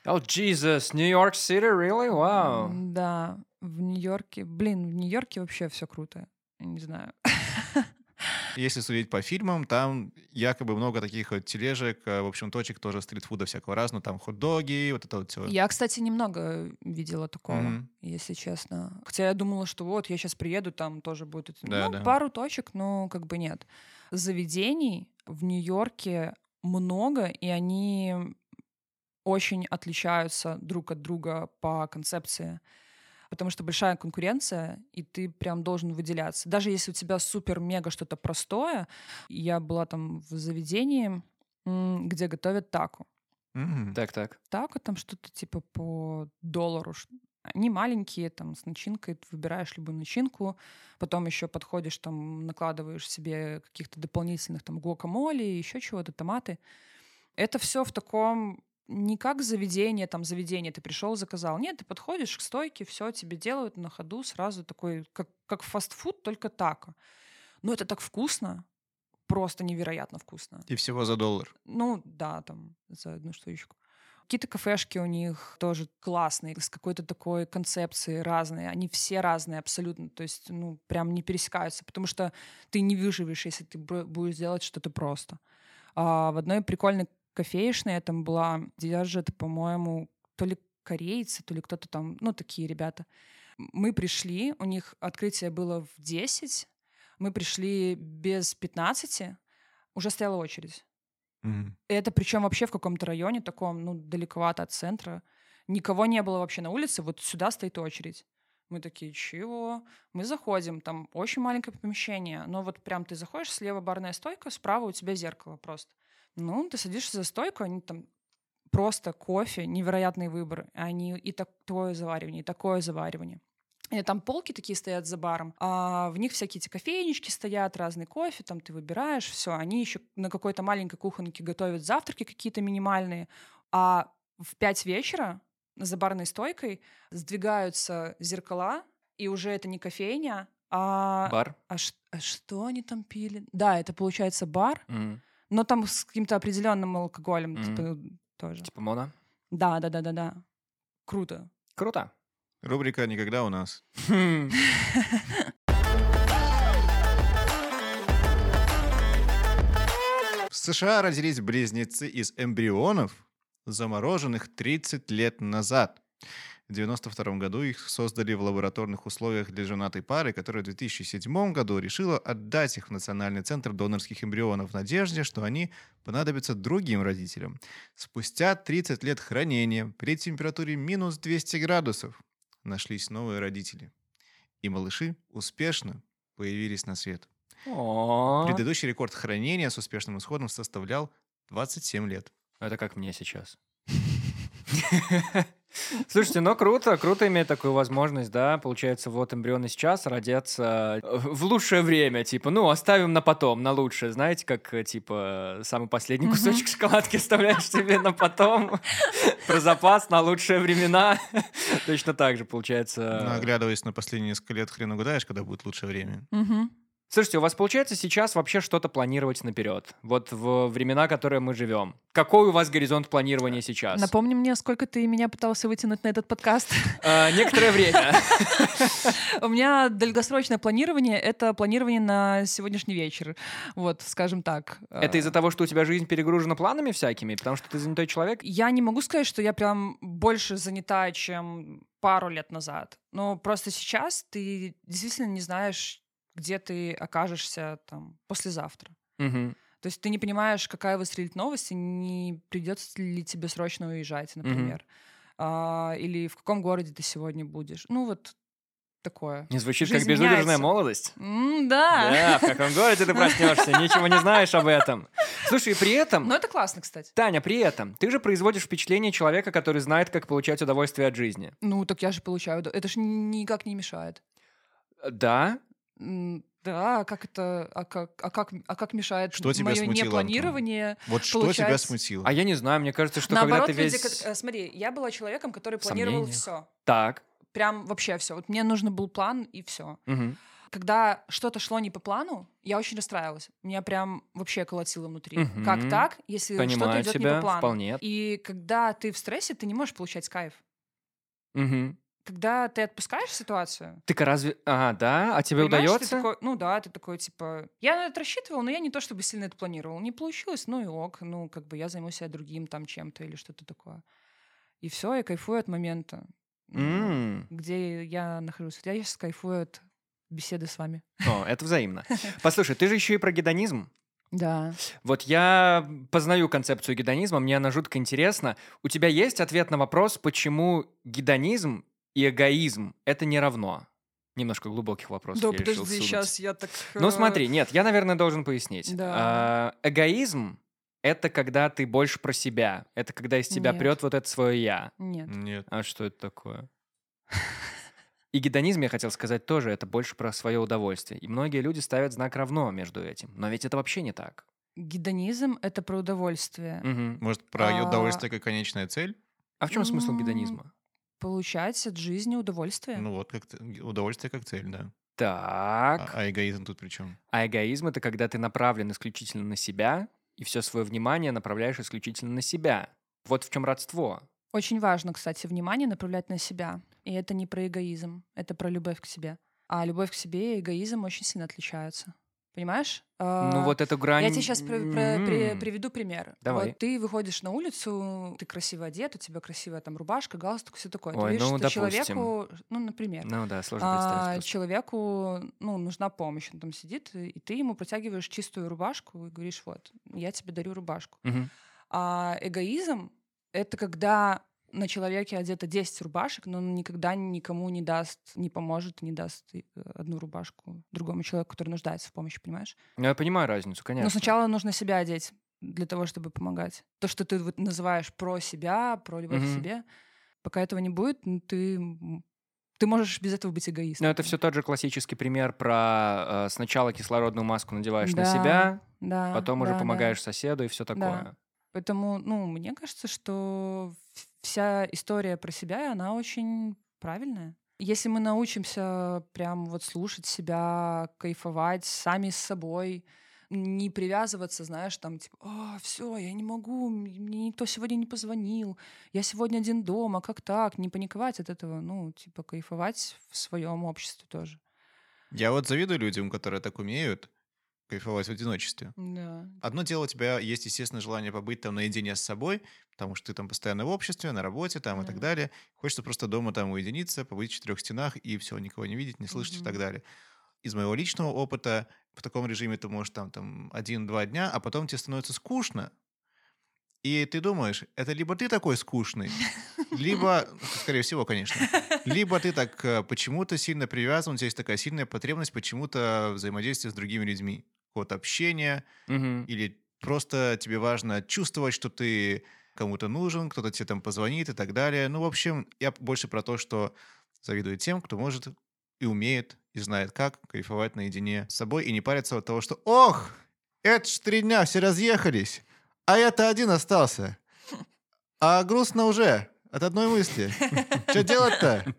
Oh, Jesus, New York City, really? Wow. Да, в Нью-Йорке. Блин, в Нью-Йорке вообще все круто. Я не знаю. Если судить по фильмам, там якобы много таких вот тележек, э, в общем, точек тоже стритфуда всякого разного. Там хот-доги, вот это вот все. Я, кстати, немного видела такого, Мгм. если честно. Хотя я думала, что вот я сейчас приеду, там тоже будет это. Да, ну, да. пару точек, но как бы нет. Заведений в Нью-Йорке много, и они очень отличаются друг от друга по концепции. Потому что большая конкуренция, и ты прям должен выделяться. Даже если у тебя супер-мега что-то простое, я была там в заведении, где готовят тако Мгм. Так, так. тако там что-то типа по доллару. Они маленькие, там, с начинкой, ты выбираешь любую начинку, потом еще подходишь, там, накладываешь себе каких-то дополнительных, там, гуакамоле, еще чего-то, томаты. Это все в таком не как заведение, там, заведение, ты пришел, заказал. Нет, ты подходишь к стойке, все тебе делают на ходу сразу такой, как, как фастфуд, только тако. Но это так вкусно, просто невероятно вкусно. И всего за доллар. Ну, да, там, за одну штучку. Какие-то кафешки у них тоже классные, с какой-то такой концепцией разные. Они все разные абсолютно. То есть, ну, прям не пересекаются, потому что ты не выживешь, если ты бу- будешь делать что-то просто. А в одной прикольной кофеечной там была, держат, по-моему, то ли корейцы, то ли кто-то там, ну, такие ребята. Мы пришли, у них открытие было в 10, мы пришли без 15, уже стояла очередь. И это причем вообще в каком-то районе таком, ну, далековато от центра. Никого не было вообще на улице, вот сюда стоит очередь. Мы такие, чего? Мы заходим, там очень маленькое помещение, но вот прям ты заходишь, слева барная стойка, справа у тебя зеркало просто. Ну, ты садишься за стойку, они там просто кофе, невероятный выбор. Они и такое заваривание, и такое заваривание. И там полки такие стоят за баром, а в них всякие эти кофейнички стоят, разный кофе, там ты выбираешь, все. Они еще на какой-то маленькой кухонке готовят завтраки какие-то минимальные, а в пять вечера за барной стойкой сдвигаются зеркала, и уже это не кофейня, а... Бар? А, а что они там пили? Да, это получается бар, М, но там с каким-то определенным алкоголем Мгм. типа, тоже. Типа моно. Да, да, да, да, да. Круто. Круто. Рубрика «Никогда у нас». Хм. В США родились близнецы из эмбрионов, замороженных 30 лет назад. В 1992 году их создали в лабораторных условиях для женатой пары, которая в 2007 году решила отдать их в Национальный центр донорских эмбрионов в надежде, что они понадобятся другим родителям. Спустя 30 лет хранения при температуре минус 200 градусов нашлись новые родители. И малыши успешно появились на свет. Предыдущий рекорд хранения с успешным исходом составлял 27 лет. Это как мне сейчас. Слушайте, ну круто, круто иметь такую возможность, да, получается, вот эмбрионы сейчас родятся э, в лучшее время, типа, ну, оставим на потом, на лучшее, знаете, как, э, типа, самый последний кусочек шоколадки оставляешь себе на потом, про запас на лучшие времена, точно так же, получается. Оглядываясь на последние несколько лет, хрен угадаешь, когда будет лучшее время. Слушайте, у вас получается сейчас вообще что-то планировать наперед, вот в времена, которые мы живем? Какой у вас горизонт планирования сейчас? Напомни мне, сколько ты меня пытался вытянуть на этот подкаст. Э, Некоторое время. У меня долгосрочное планирование — это планирование на сегодняшний вечер. Вот, скажем так. Это Э, из-за того, что у тебя жизнь перегружена планами всякими, потому что ты занятой человек? Я не могу сказать, что я прям больше занята, чем пару лет назад. Но просто сейчас ты действительно не знаешь, где ты окажешься там послезавтра. Мгм. То есть ты не понимаешь, какая выстрелит новость, и не придется ли тебе срочно уезжать, например. А, или в каком городе ты сегодня будешь. Ну, вот такое. Не звучит как Жизнь безудержная меняется. молодость? М, да. Да, в каком городе ты проснешься, ничего не знаешь об этом. Слушай, и при этом, Но это классно, кстати. Таня, при этом, ты же производишь впечатление человека, который знает, как получать удовольствие от жизни. Ну, так я же получаю. Это же никак не мешает. Да? Да, а как это, а как, а как, а как мешает Что тебя мое смутило, Антон? непланирование? Вот что тебя Получается- смутило? А я не знаю, мне кажется, что Наоборот, когда ты люди, весь... как- э, смотри, я была человеком, который планировал сомнениях. все. Так. Прям вообще все. Вот мне нужен был план и все. Мгм. Когда что-то шло не по плану, я очень расстраивалась. Меня прям вообще колотило внутри. Мгм. Как так, если что-то Понимаю идет не тебя по плану? вполне. И когда ты в стрессе, ты не можешь получать кайф. Мгм. Когда ты отпускаешь ситуацию, Так а разве... Ага, да? А тебе удается? такой- ну да, ты такой, типа... Я на это рассчитывал, но я не то чтобы сильно это планировал. Не получилось, ну и ок. Ну, как бы я займусь я другим там чем-то или что-то такое. И все, я кайфую от момента, М. где я нахожусь. Я сейчас кайфую от беседы с вами. О, это взаимно. Послушай, ты же еще и про гедонизм. Да. Вот я познаю концепцию гедонизма, мне она жутко интересна. У тебя есть ответ на вопрос, почему гедонизм и эгоизм — это не равно? Немножко глубоких вопросов Да, я решил подожди, сунуть. сейчас я так... Ну э, смотри, нет, я, наверное, должен пояснить. Да. А, эгоизм — это когда ты больше про себя. Это когда из тебя Нет. прет вот это свое «я». Нет. Нет. А что это такое? И гедонизм, я хотел сказать, тоже это больше про свое удовольствие. И многие люди ставят знак равно между этим. Но ведь это вообще не так. Гедонизм — это про удовольствие. Мгм. Может, про А- удовольствие как конечная цель? А в чем смысл гедонизма? Получать от жизни удовольствие. Ну вот, как удовольствие как цель, да. Так. А, а эгоизм тут при чем? А эгоизм это когда ты направлен исключительно на себя, и все свое внимание направляешь исключительно на себя. Вот в чем родство. Очень важно, кстати, внимание направлять на себя. И это не про эгоизм, это про любовь к себе. А любовь к себе и эгоизм очень сильно отличаются. Понимаешь? Ну А, вот эту грань... Я тебе сейчас приведу пример. Давай. Вот ты выходишь на улицу, ты красиво одет, у тебя красивая там рубашка, галстук, все такое. Ой, ты видишь, ну, что допустим. человеку, ну, например, Ну да, сложно а, человеку ну, нужна помощь, он там сидит, и ты ему протягиваешь чистую рубашку и говоришь, вот, я тебе дарю рубашку. Мгм. А эгоизм — это когда на человеке одето 10 рубашек, но он никогда никому не даст, не поможет, не даст э, одну рубашку другому человеку, который нуждается в помощи, понимаешь? Ну, Я понимаю разницу, конечно. Но сначала нужно себя одеть для того, чтобы помогать. То, что ты вот называешь про себя, про любовь Мгм. к себе, пока этого не будет, ну, ты, ты можешь без этого быть эгоистом. Но это все тот же классический пример про э, сначала кислородную маску надеваешь на Да, себя, да, потом уже да, да. помогаешь соседу и все такое. Поэтому, ну, мне кажется, что вся история про себя, она очень правильная. Если мы научимся прям вот слушать себя, кайфовать сами с собой, не привязываться, знаешь, там, типа, а, все, я не могу, мне никто сегодня не позвонил, я сегодня один дома, как так? Не паниковать от этого, ну, типа, кайфовать в своем обществе тоже. Я вот завидую людям, которые так умеют кайфовать в одиночестве. Да. Одно дело, у тебя есть, естественно, желание побыть там наедине с собой, потому что ты там постоянно в обществе, на работе там и так далее. Хочется просто дома там уединиться, побыть в четырех стенах и все, никого не видеть, не слышать и так далее. Из моего личного опыта в таком режиме ты можешь там, там один-два дня, а потом тебе становится скучно, и ты думаешь, это либо ты такой скучный, либо, скорее всего, конечно, либо ты так э, почему-то сильно привязан, у тебя есть такая сильная потребность почему-то взаимодействия с другими людьми, вот общения, Мгм. или просто тебе важно чувствовать, что ты кому-то нужен, кто-то тебе там позвонит и так далее. Ну, в общем, я больше про то, что завидую тем, кто может и умеет, и знает как кайфовать наедине с собой и не париться от того, что «Ох, это ж три дня, все разъехались, а я-то один остался. А грустно уже от одной мысли. Что делать-то?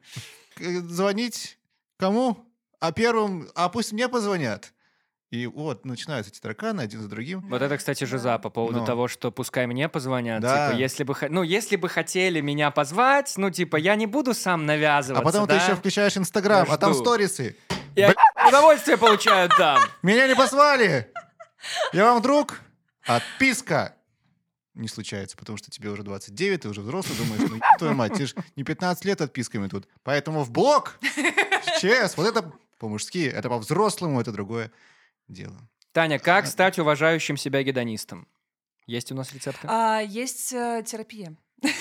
Звонить кому? А первым, а пусть мне позвонят. И вот начинаются эти тараканы один за другим. Вот это, кстати, жиза по поводу Ну. того, что пускай мне позвонят. Да. Типа, если бы, ну, если бы хотели меня позвать, ну, типа, я не буду сам А навязываться, потом ты да? еще включаешь Инстаграм, Я а там сторисы. Они удовольствие получают там. Меня не позвали! Я вам друг? Отписка! Не случается, потому что тебе уже 29, ты уже взрослый, думаешь, ну, твою мать, тебе ж не 15 лет отписками тут. Поэтому в блок! ЧС, вот это по-мужски, это по-взрослому, это другое дело. Таня, как стать уважающим себя гедонистом? Есть у нас рецепты? А, есть э, терапия.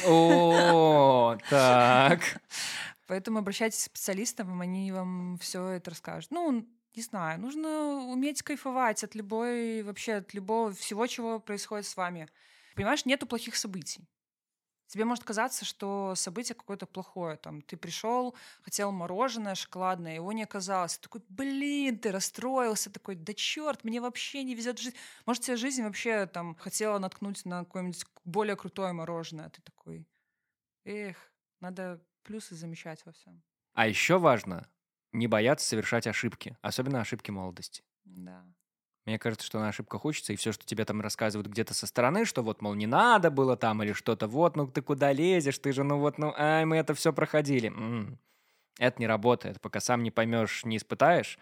О, так. Поэтому обращайтесь к специалистам, они вам все это расскажут. Ну, не знаю, нужно уметь кайфовать от любой, вообще от любого, всего, чего происходит с вами. Понимаешь, нету плохих событий. Тебе может казаться, что событие какое-то плохое. Там, ты пришел, хотел мороженое шоколадное, его не оказалось. Ты такой, блин, ты расстроился, такой, да черт, мне вообще не везет жизнь. Может, тебе жизнь вообще там хотела наткнуть на какое-нибудь более крутое мороженое. а Ты такой, эх, надо плюсы замечать во всем. А еще важно не бояться совершать ошибки, особенно ошибки молодости. Да. Мне кажется, что на ошибках учится, и все, что тебе там рассказывают где-то со стороны, что вот, мол, не надо было там, или что-то, вот, ну ты куда лезешь, ты же, ну вот, ну, ай, мы это все проходили. М. Это не работает, пока сам не поймешь, не испытаешь.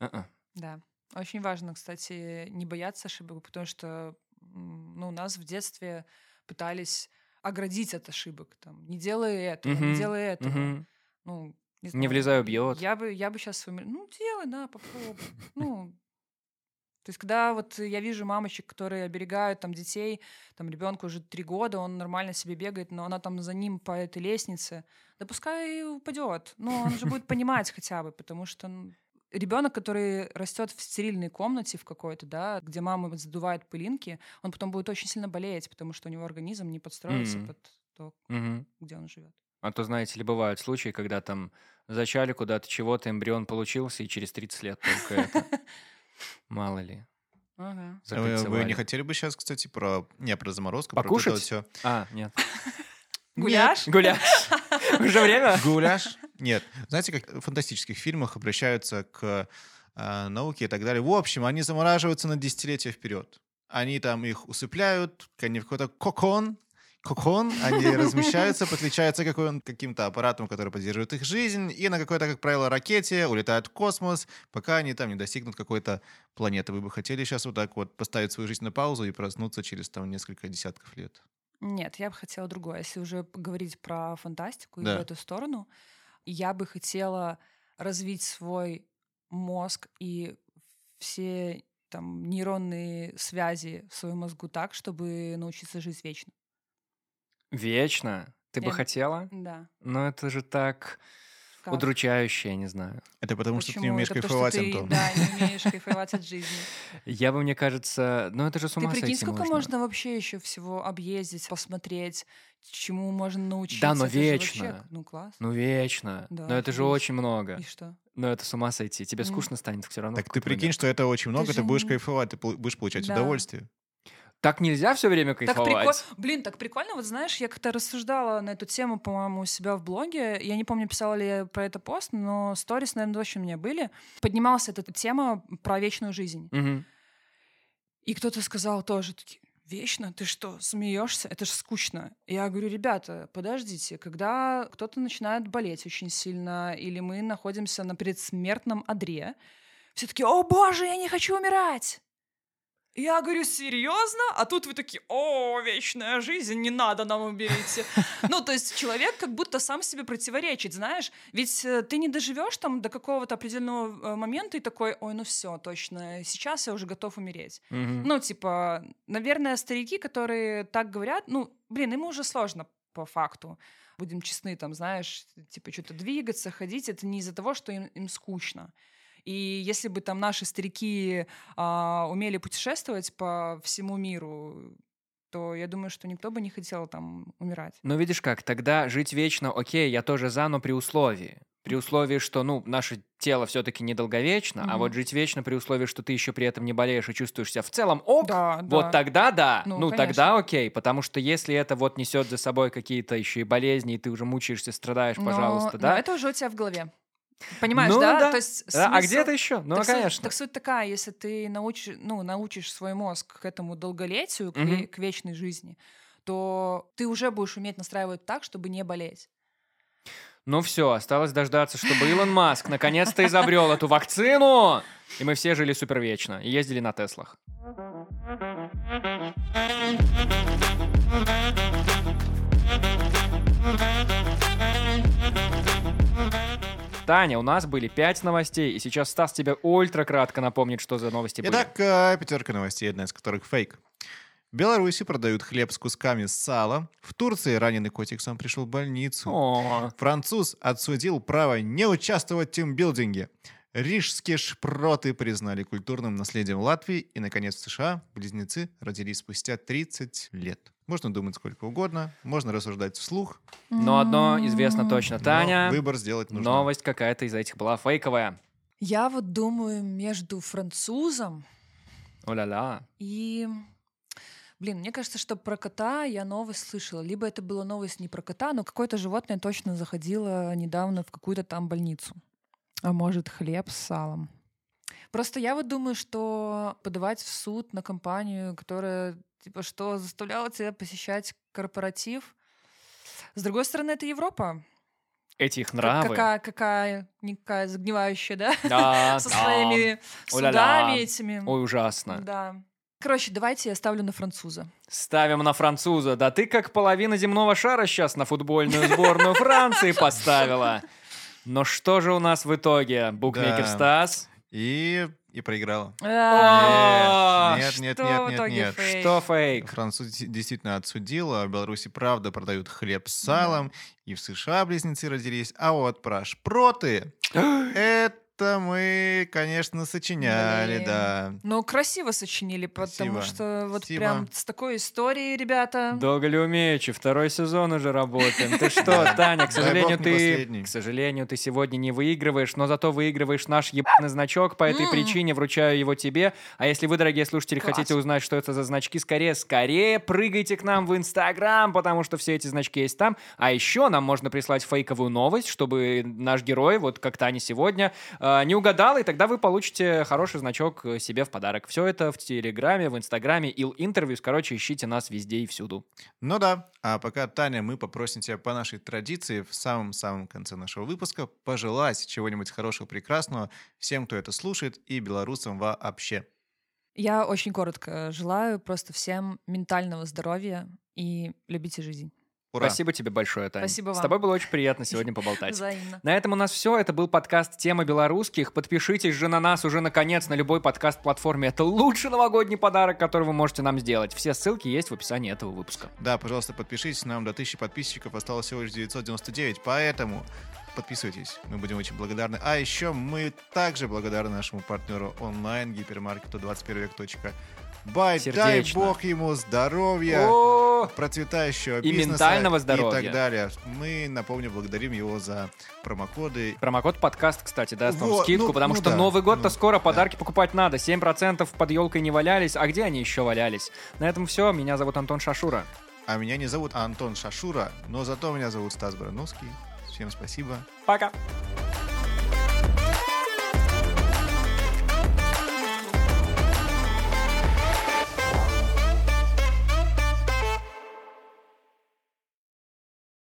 А-а. Да. Очень важно, кстати, не бояться ошибок, потому что ну, нас в детстве пытались оградить от ошибок. Там, не делай этого, Мгм, не делай этого. Мгм. Ну, не, Не знаю, влезай, убьет. Я бы, я бы сейчас. Ну, делай, да, попробуй. Ну, то есть, когда вот я вижу мамочек, которые оберегают там детей, там ребенку уже три года, он нормально себе бегает, но она там за ним по этой лестнице, да пускай упадет. Но он же будет понимать хотя бы, потому что ребенок, который растет в стерильной комнате в какой-то, да, где мама задувает пылинки, он потом будет очень сильно болеть, потому что у него организм не подстроился Мгм. под то, где он живет. А то, знаете ли, бывают случаи, когда там зачали куда-то чего-то, эмбрион получился, и через 30 лет только это. Мало ли. Ага. А Вы, вы не хотели бы сейчас, кстати, про... Не, про заморозку, про Покушать? все. А, нет. Гуляш? Гуляш. Уже время? Гуляш? Нет. Знаете, как в фантастических фильмах обращаются к э, науке и так далее. В общем, они замораживаются на десятилетия вперед. Они там их усыпляют, они в какой-то кокон, кокон, они размещаются, подключаются к каким-то аппаратам, который поддерживает их жизнь, и на какой-то, как правило, ракете улетают в космос, пока они там не достигнут какой-то планеты. Вы бы хотели сейчас вот так вот поставить свою жизнь на паузу и проснуться через там несколько десятков лет? Нет, я бы хотела другое. Если уже говорить про фантастику и Да. в эту сторону, я бы хотела развить свой мозг и все там нейронные связи в своем мозгу так, чтобы научиться жить вечно. Вечно? Ты бы Я- хотела? Да. Но это же так... Как? Удручающее, не знаю. Это потому, что ты не Почему? умеешь Это потому, кайфовать, ты, Антон. Да, не умеешь кайфовать от жизни. Я бы, мне кажется, ну это же с Ты ума прикинь, сойти сколько можно. вообще еще всего объездить, посмотреть, чему можно научиться. Да, но Это же вечно. вообще- Ну, класс. Ну вечно. Да, но это же офигеть. очень много. И что? Но это с ума сойти. Тебе скучно станет все равно. в Так ты какой-то прикинь, что это очень много, ты же будешь не- кайфовать, ты пол- будешь получать Да. удовольствие. Так нельзя все время Так прикольно. кайфовать. Блин, так прикольно. Вот знаешь, я как-то рассуждала на эту тему, по-моему, у себя в блоге. Я не помню, писала ли я про это пост, но сторис, наверное, точно у меня были. Поднималась эта тема про вечную жизнь. Мгм. И кто-то сказал тоже, таки, вечно? Ты что, смеешься? Это же скучно. Я говорю, ребята, подождите, когда кто-то начинает болеть очень сильно, или мы находимся на предсмертном одре, все таки о боже, я не хочу умирать! Я говорю, серьезно? А тут вы такие, о, вечная жизнь, не надо нам уберите. Ну, то есть человек как будто сам себе противоречит, знаешь? Ведь э, ты не доживешь там до какого-то определенного э, момента и такой, ой, ну все, точно, сейчас я уже готов умереть. Ну, типа, наверное, старики, которые так говорят, ну, блин, им уже сложно по факту. Будем честны, там, знаешь, типа, что-то двигаться, ходить, это не из-за того, что им, им скучно. И если бы там наши старики а, умели путешествовать по всему миру, то я думаю, что никто бы не хотел там умирать. Ну, видишь как, тогда жить вечно, окей, я тоже за, но при условии. При условии, что, ну, наше тело все-таки недолговечно, а Мгм. вот жить вечно при условии, что ты еще при этом не болеешь и чувствуешь себя в целом ок, Да, вот да. тогда да. Ну, Ну, конечно. тогда окей. Потому что если это вот несет за собой какие-то еще и болезни, и ты уже мучаешься, страдаешь, Но- пожалуйста, но да? это уже у тебя в голове. Понимаешь, Ну да? да. То есть Да, А смысл- где-то еще? Ну, так, суть, конечно. так суть такая, если ты научишь, ну, научишь свой мозг к этому долголетию, к, Мгм. ве- к вечной жизни, то ты уже будешь уметь настраивать так, чтобы не болеть. Ну все, осталось дождаться, чтобы Илон Маск наконец-то изобрел эту вакцину, и мы все жили супервечно и ездили на Теслах. Таня, у нас были пять новостей, и сейчас Стас тебе ультра кратко напомнит, что за новости были. Итак, э, пятерка новостей, одна из которых фейк. В Беларуси продают хлеб с кусками сала. В Турции раненый котик сам пришел в больницу. О, Француз отсудил право не участвовать в тимбилдинге. Рижские шпроты признали культурным наследием Латвии. И, наконец, в США близнецы родились спустя 30 лет. Можно думать сколько угодно, можно рассуждать вслух, но одно известно точно, но Таня, выбор сделать нужно. новость какая-то из этих была фейковая. Я вот думаю между французом О-ля-ля. и... Блин, мне кажется, что про кота я новость слышала. Либо это была новость не про кота, но какое-то животное точно заходило недавно в какую-то там больницу. А может, хлеб с салом. Просто я вот думаю, что подавать в суд на компанию, которая, типа, что заставляла тебя посещать корпоратив. С другой стороны, это Европа. Эти их нравы. Какая, какая, никакая загнивающая, да? Да, Со своими судами этими. Ой, ужасно. Да. Короче, давайте я ставлю на француза. Ставим на француза. Да ты как половина земного шара сейчас на футбольную сборную Франции поставила. Но что же у нас в итоге? Букмекер Да. Стас? И, и проиграла. Нет, нет, нет, нет, нет. Что фейк? Француз де- действительно отсудил, а в Беларуси правда продают хлеб с салом, и в США близнецы родились. А вот про шпроты, это мы, конечно, сочиняли, Блин. да. Ну, красиво сочинили, потому Спасибо. что вот Спасибо. прям с такой историей, ребята. Долго ли умеючи? Второй сезон уже работаем. Ты что. Таня, к сожалению, ты... К сожалению, ты сегодня не выигрываешь, но зато выигрываешь наш ебаный значок. По этой причине вручаю его тебе. А если вы, дорогие слушатели, хотите узнать, что это за значки, скорее, скорее прыгайте к нам в Инстаграм, потому что все эти значки есть там. А еще нам можно прислать фейковую новость, чтобы наш герой, вот как Таня сегодня, э, не угадал, и тогда вы получите хороший значок э, себе в подарок. Все это в Телеграме, в Инстаграме, Ил Интервьюс. Короче, ищите нас везде и всюду. Ну да, а пока, Таня, мы попросим тебя по нашей традиции в самом-самом конце нашего выпуска пожелать чего-нибудь хорошего, прекрасного всем, кто это слушает, и белорусам вообще. Я очень коротко желаю просто всем ментального здоровья и любите жизнь. Ура. Спасибо тебе большое, Таня. Спасибо С вам. тобой было очень приятно сегодня поболтать. Взаимно. На этом у нас все. Это был подкаст «Темы белорусских». Подпишитесь же на нас уже, наконец, на любой подкаст-платформе. Это лучший новогодний подарок, который вы можете нам сделать. Все ссылки есть в описании этого выпуска. Да, пожалуйста, подпишитесь. Нам до 1000 подписчиков осталось всего лишь 999, поэтому подписывайтесь. Мы будем очень благодарны. А еще мы также благодарны нашему партнеру онлайн гипермаркету 21век.бай. Дай бог ему здоровья, О, процветающего И бизнеса ментального здоровья. и так далее. Мы, напомню, благодарим его за промокоды. Промокод подкаст, кстати, даст вам Вот, скидку, ну- потому ну что да, Новый год-то ну, скоро, да. подарки покупать надо. 7% под елкой не валялись, а где они еще валялись? На этом все. Меня зовут Антон Шашура. А меня не зовут Антон Шашура, но зато меня зовут Стас Барановский. Всем спасибо. Пока.